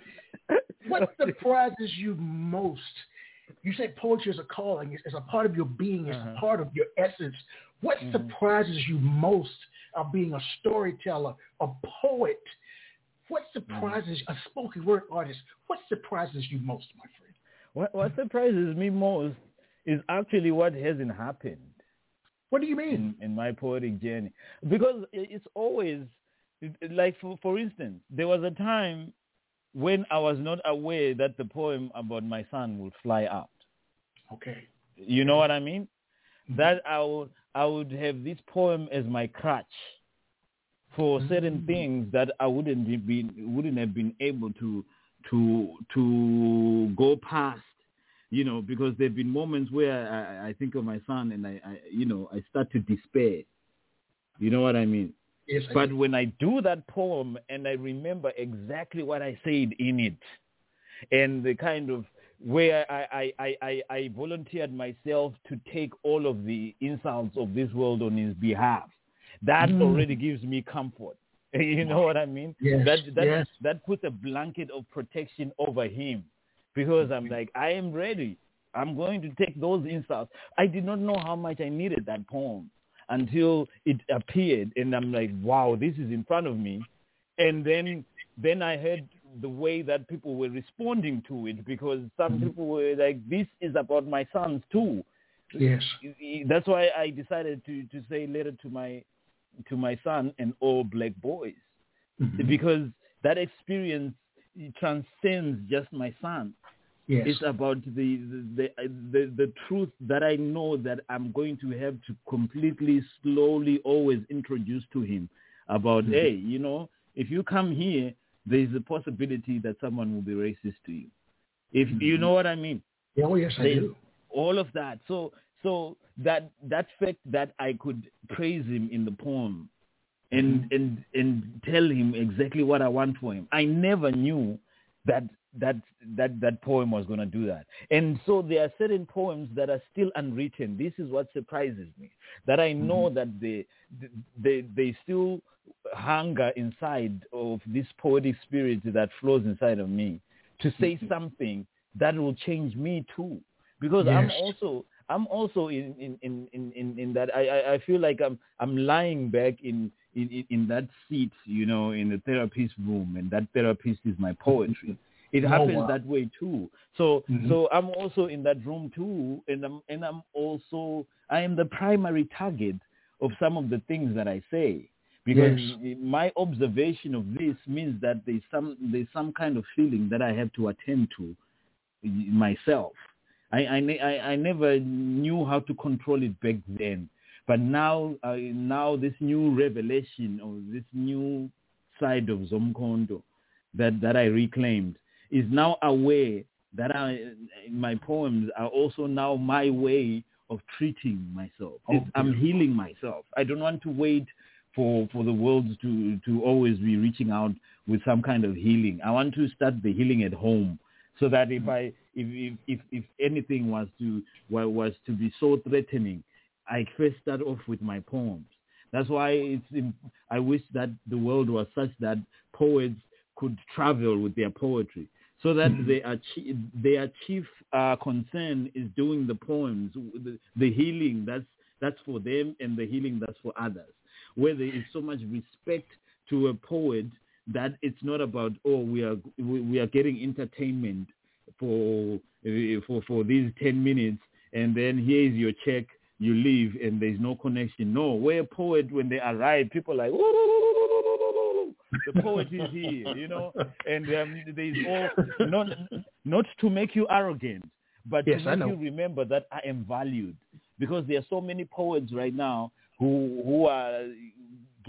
What surprises you most? You say poetry is a calling. It's, a part of your being. It's
Uh-huh.
a part of your essence. What
Mhm.
surprises you most of being a storyteller, a poet? What mm-hmm. surprises a spoken word artist? What surprises you most, my friend?
what what surprises me most is actually what hasn't happened.
What do you mean?
in, in my poetic journey because it's always like for, for instance there was a time when i was not aware that the poem about my son would fly out
Okay.
you know what i mean mm-hmm. that i would i would have this poem as my crutch for certain
Mm.
things that i wouldn't be been- wouldn't have been able to to to go past you know, because there have been moments where I, I think of my son and I, I, you know, I start to despair. You know what I mean?
Yes. I
But
do.
when I do that poem and I remember exactly what I said in it and the kind of where I, I, I, I volunteered myself to take all of the insults of this world on his behalf, that
Mm.
already gives me comfort. You know what I mean?
Yes,
That, that,
yes.
that puts a blanket of protection over him because I'm like, I am ready. I'm going to take those insults. I did not know how much I needed that poem until it appeared and I'm like, wow, this is in front of me. And then then I heard the way that people were responding to it because some
Mhm.
people were like, this is about my sons too.
Yes.
That's why I decided to, to say later to my to my son and all black boys
Mhm.
because that experience transcends just my son.
Yes.
It's about the the, the the the truth that I know that I'm going to have to completely, slowly, always introduce to him about,
Mhm.
hey, you know, if you come here, there is a possibility that someone will be racist to you. If you
Mhm.
know what I mean,
oh, yes, I
There's
do.
all of that. So so that that fact that I could praise him in the poem and mm-hmm. and and tell him exactly what I want for him. I never knew that that that that poem was going to do that. And so there are certain poems that are still unwritten. This is what surprises me. That I know mm-hmm. that they they they still hunger inside of this poetic spirit that flows inside of me to say mm-hmm. something that will change me too. Because I'm also I'm also in in, in, in, in, that I, I, I feel like I'm I'm lying back in, in, in- that seat, you know, in the therapist room and that therapist is my poetry. It
Oh,
happens
wow.
that way too. So
Mhm.
so I'm also in that room too and I'm and I'm also I am the primary target of some of the things that I say. Because
Yes.
my observation of this means that there's some there's some kind of feeling that I have to attend to myself. I, I, I, I never knew how to control it back then. But now, uh, now this new revelation or this new side of Zomkhonto that, that I reclaimed is now aware that I, my poems are also now my way of treating myself.
Oh,
I'm healing myself. I don't want to wait for, for the world to, to always be reaching out with some kind of healing. I want to start the healing at home so that if I if if if, if anything was to wa- was to be so threatening, I first start off with my poems. That's why it's I wish that the world was such that poets could travel with their poetry, so that they achieve, their chief uh, concern is doing the poems, the, the healing that's that's for them and the healing that's for others. Where there is so much respect to a poet that it's not about oh we are we are getting entertainment for for for these 10 minutes and then here is your check you leave and there's no connection. No where poet when they arrive people are like the poet is here you know? And um, there's all not not to make you arrogant but
Yes,
to make you remember that I am valued. Because there are so many poets right now who who are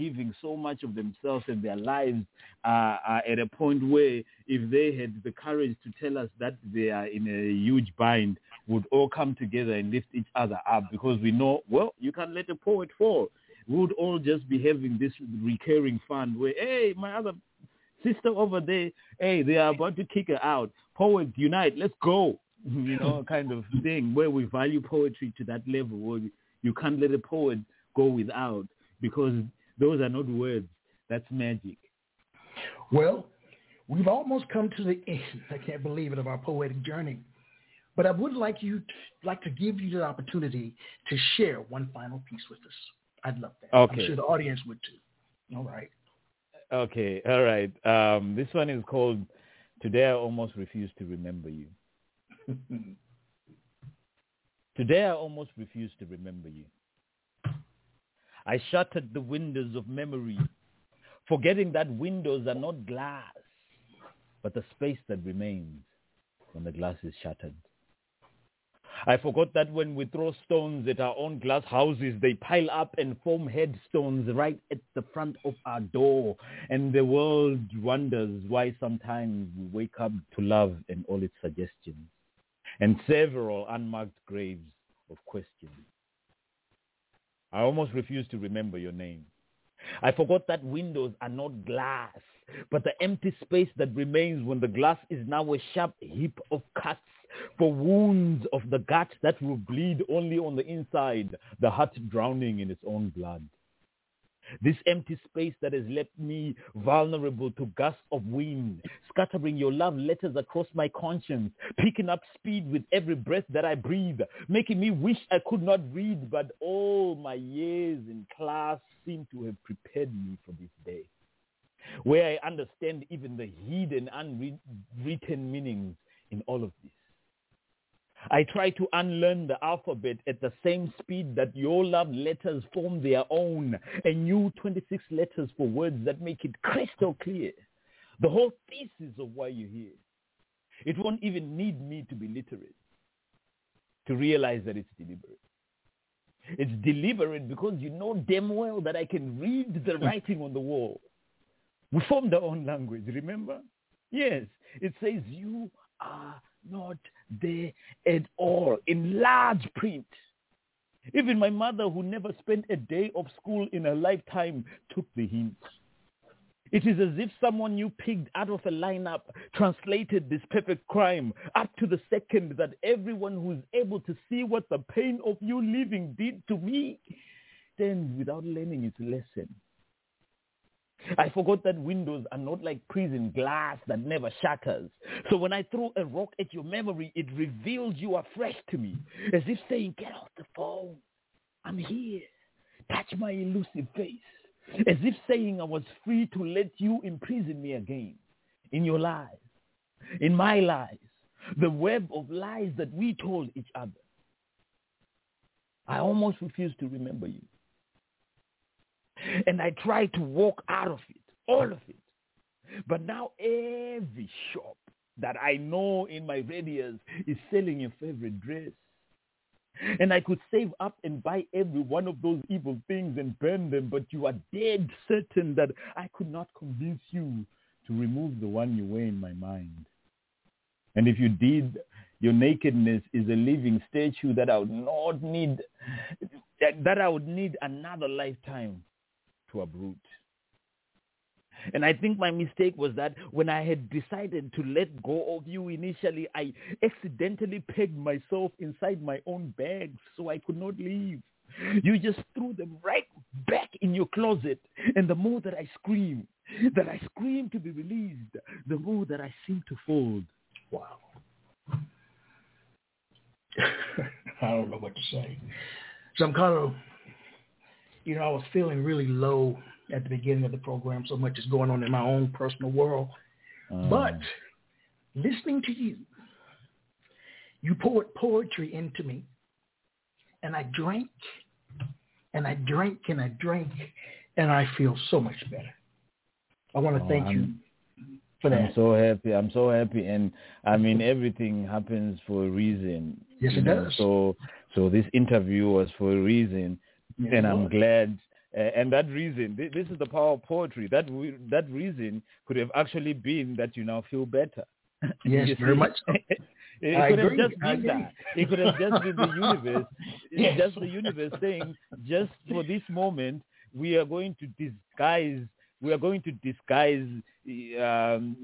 giving so much of themselves and their lives uh, are at a point where if they had the courage to tell us that they are in a huge bind, would all come together and lift each other up because we know, well, you can't let a poet fall. We would all just be having this recurring fund where, hey, my other sister over there, hey, they are about to kick her out. Poets unite, let's go. You know, kind of thing where we value poetry to that level where you can't let a poet go without because those are not words. That's magic.
Well, we've almost come to the end. I can't believe it of our poetic journey. But I would like you like to give you the opportunity to share one final piece with us. I'd love that.
Okay.
I'm sure the audience would too. All right.
Okay, all right. Um, this one is called Today I Almost Refuse to Remember You. Today I almost refuse to remember you. I shattered the windows of memory, forgetting that windows are not glass, but the space that remains when the glass is shattered. I forgot that when we throw stones at our own glass houses, they pile up and form headstones right at the front of our door. And the world wonders why sometimes we wake up to love and all its suggestions and several unmarked graves of questions. I almost refuse to remember your name. I forgot that windows are not glass, but the empty space that remains when the glass is now a sharp heap of cuts for wounds of the gut that will bleed only on the inside, the heart drowning in its own blood. This empty space that has left me vulnerable to gusts of wind, scattering your love letters across my conscience, picking up speed with every breath that I breathe, making me wish I could not read, but all my years in class seem to have prepared me for this day, where I understand even the hidden, unwritten meanings in all of this. I try to unlearn the alphabet at the same speed that your love letters form their own, a new 26 letters for words that make it crystal clear. The whole thesis of why you're here. It won't even need me to be literate to realize that it's deliberate. It's deliberate because you know damn well that I can read the mm. writing on the wall. We formed our own language, remember? Yes, it says you are not there at all in large print. Even my mother, who never spent a day of school in her lifetime, took the hint. It is as if someone you picked out of a lineup translated this perfect crime up to the second that everyone who's able to see what the pain of you living did to me stands without learning its lesson. I forgot that windows are not like prison glass that never shatters. So when I throw a rock at your memory, it reveals you afresh to me, as if saying, get off the phone. I'm here. Touch my elusive face. As if saying I was free to let you imprison me again in your lies, in my lies, the web of lies that we told each other. I almost refuse to remember you. And I try to walk out of it, all of it. But now every shop that I know in my radius is selling your favorite dress. And I could save up and buy every one of those evil things and burn them, but you are dead certain that I could not convince you to remove the one you wear in my mind. And if you did, your nakedness is a living statue that I would not need, that I would need another lifetime to uproot. And I think my mistake was that when I had decided to let go of you initially, I accidentally pegged myself inside my own bags so I could not leave. You just threw them right back in your closet. And the more that I scream, that I scream to be released, the more that I seem to fold.
Wow. I don't know what to say. So I'm kind of, you know, I was feeling really low at the beginning of the program. So much is going on in my own personal world.
Mm.
But listening to you, you poured poetry into me, and I drank, and I drank, and I drank, and I feel so much better. I want to
Oh,
thank you
I'm-
for that.
I'm so happy. I'm so happy, and I mean everything happens for a reason.
Yes, it does.
So, so this interview was for a reason,
Yes,
and I'm glad. Uh, and that reason, thi- this is the power of poetry. That we, that reason could have actually been that you now feel better.
Yes, very much so.
It
I
could
agree.
have just been that. It could have just been the universe. It's
Yes.
just the universe saying, just for this moment, we are going to disguise. We are going to disguise um,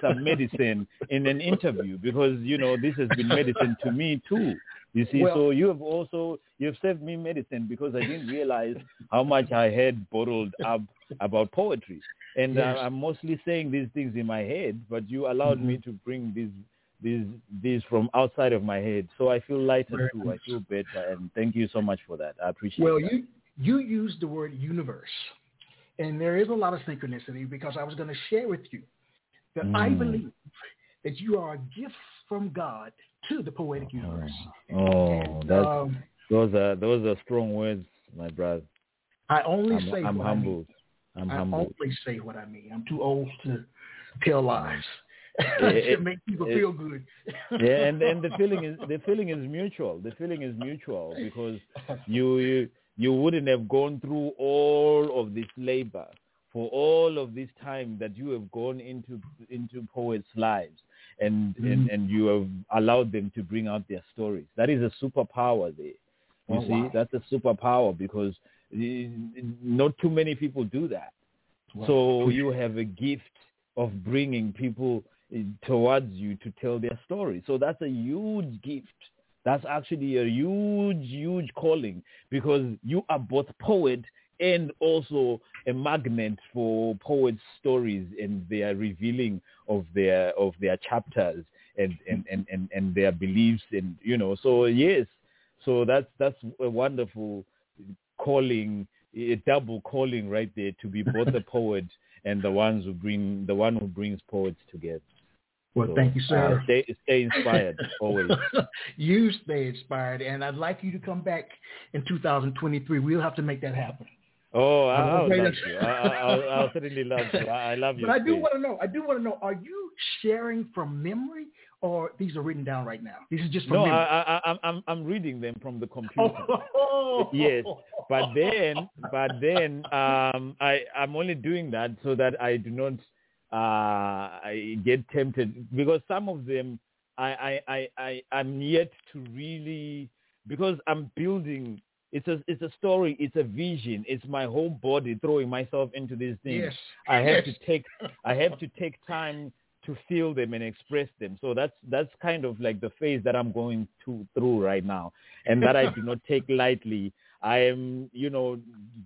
some medicine in an interview because you know this has been medicine to me too. You see,
Well-
so you have also you have saved me medicine because I didn't realize how much I had bottled up about poetry, and
Yes.
uh, I'm mostly saying these things in my head, but you allowed me
Mm-hmm.
to bring these these these from outside of my head, so I feel lighter
Very
too. I feel better, and thank you so much for that. I appreciate.
Well,
that.
you you used the word universe, and there is a lot of synchronicity because I was going to share with you that I
Mm.
believe that you are a gift from God to the poetic universe.
Oh,
And,
that's
um,
those are those are strong words, my brother.
I only
I'm,
say
I'm
what
humbled.
I
I'm
mean. I
humbled.
only say what I mean. I'm too old to tell lies.
it-
to make people
it-
feel good.
yeah, and and the feeling is the feeling is mutual. The feeling is mutual because you you you wouldn't have gone through all of this labor for all of this time that you have gone into into poets' lives and and,
Mhm.
and you have allowed them to bring out their stories. That is a superpower there. You
Oh,
see,
wow.
that's a superpower because not too many people do that. So you have a gift of bringing people eh, towards you to tell their story. So that's a huge gift. That's actually a huge, huge calling because you are both poet and also a magnet for poets' stories and their revealing of their of their chapters and and, and, and, and their beliefs and you know. So yes, so that's that's a wonderful calling, a double calling right there to be both the poet and the ones who bring the one who brings poets together.
well,
So,
thank you, sir.
uh, stay stay inspired always.
you stay inspired, and I'd like you to come back in 2023. We'll have to make that happen.
Oh, I, I would love to. I, I, I'll, I'll certainly love to. I, I love you.
But I do want to know. I do want to know. Are you sharing from memory, or these are written down right now? These are just from
No,
memory.
I, I, I'm I'm I'm reading them from the computer.
Oh,
yes, but then but then um I I'm only doing that so that I do not uh I get tempted because some of them I I I, I I'm yet to really because I'm building it's a it's a story it's a vision it's my whole body throwing myself into these things
yes.
I have
yes.
to take I have to take time to feel them and express them. So that's that's kind of like the phase that I'm going to through right now, and that I do not take lightly. I am, you know,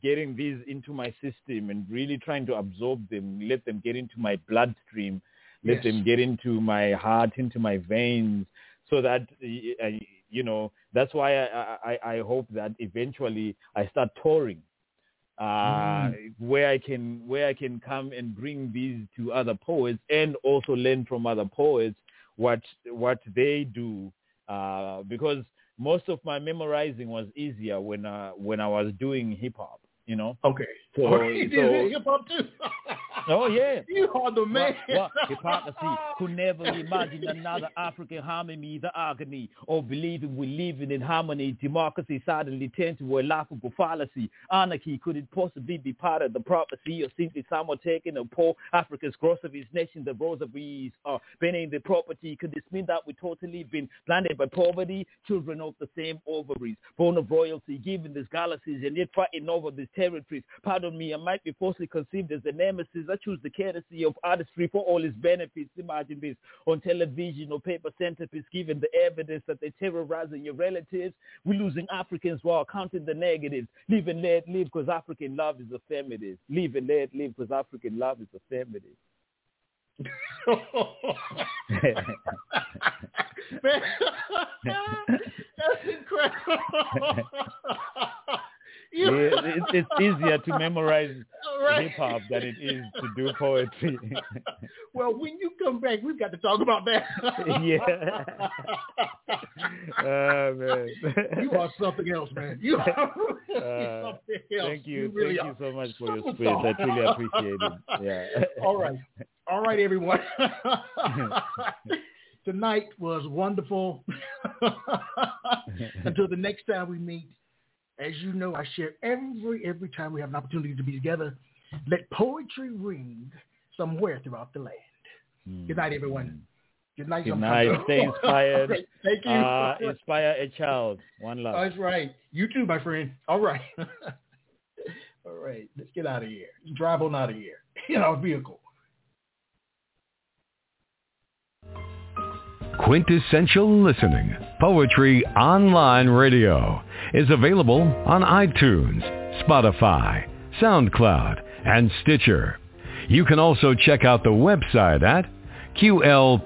getting these into my system and really trying to absorb them, let them get into my bloodstream, let
Yes.
them get into my heart, into my veins, so that uh, you know. That's why I, I I hope that eventually I start touring uh, where I can where I can come and bring these to other poets and also learn from other poets what what they do uh, because most of my memorizing was easier when uh, when I was doing hip hop, you know.
Okay.
So, so
hip hop too.
oh yeah.
you are the man.
What, what hypocrisy could never imagine another African harming me the agony or believing we're living in harmony. Democracy suddenly turned to a laughable fallacy. Anarchy could it possibly be part of the prophecy or simply someone taking a poor African's groceries nation the rosaries uh, are burning the property? Could this mean that we totally been blinded by poverty? Children of the same ovaries, born of royalty, given these galaxies and yet fighting over these territories. Pardon me, I might be falsely conceived as a nemesis. I choose the courtesy of artistry for all its benefits. Imagine this on television or paper centerpiece, given the evidence that they're terrorizing your relatives. We're losing Africans while counting the negatives. Live and let live because African love is affirmative. Live and let live because African love is affirmative.
Man, that's incredible.
Yeah, it's, it's easier to memorize
Right.
hip hop than it is to do poetry.
well, when you come back, we've got to talk about that.
yeah. Oh, man.
you are something else, man. You are really
Uh,
something else.
Thank you.
really
Thank you so much for your space. I truly appreciate it. Yeah.
All right. All right, everyone. Tonight was wonderful. Until the next time we meet, as you know, I share every every time we have an opportunity to be together. Let poetry ring somewhere throughout the land. Good night, everyone. Good night.
Good night. Stay inspired.
Thank you.
Uh, inspire a child. One love.
That's right. You too, my friend. All right. All right. Let's get out of here. Drive on out of here in our vehicle.
Quintessential Listening, Poetry Online Radio, is available on iTunes, Spotify, SoundCloud, and Stitcher. You can also check out the website at qlpor.com.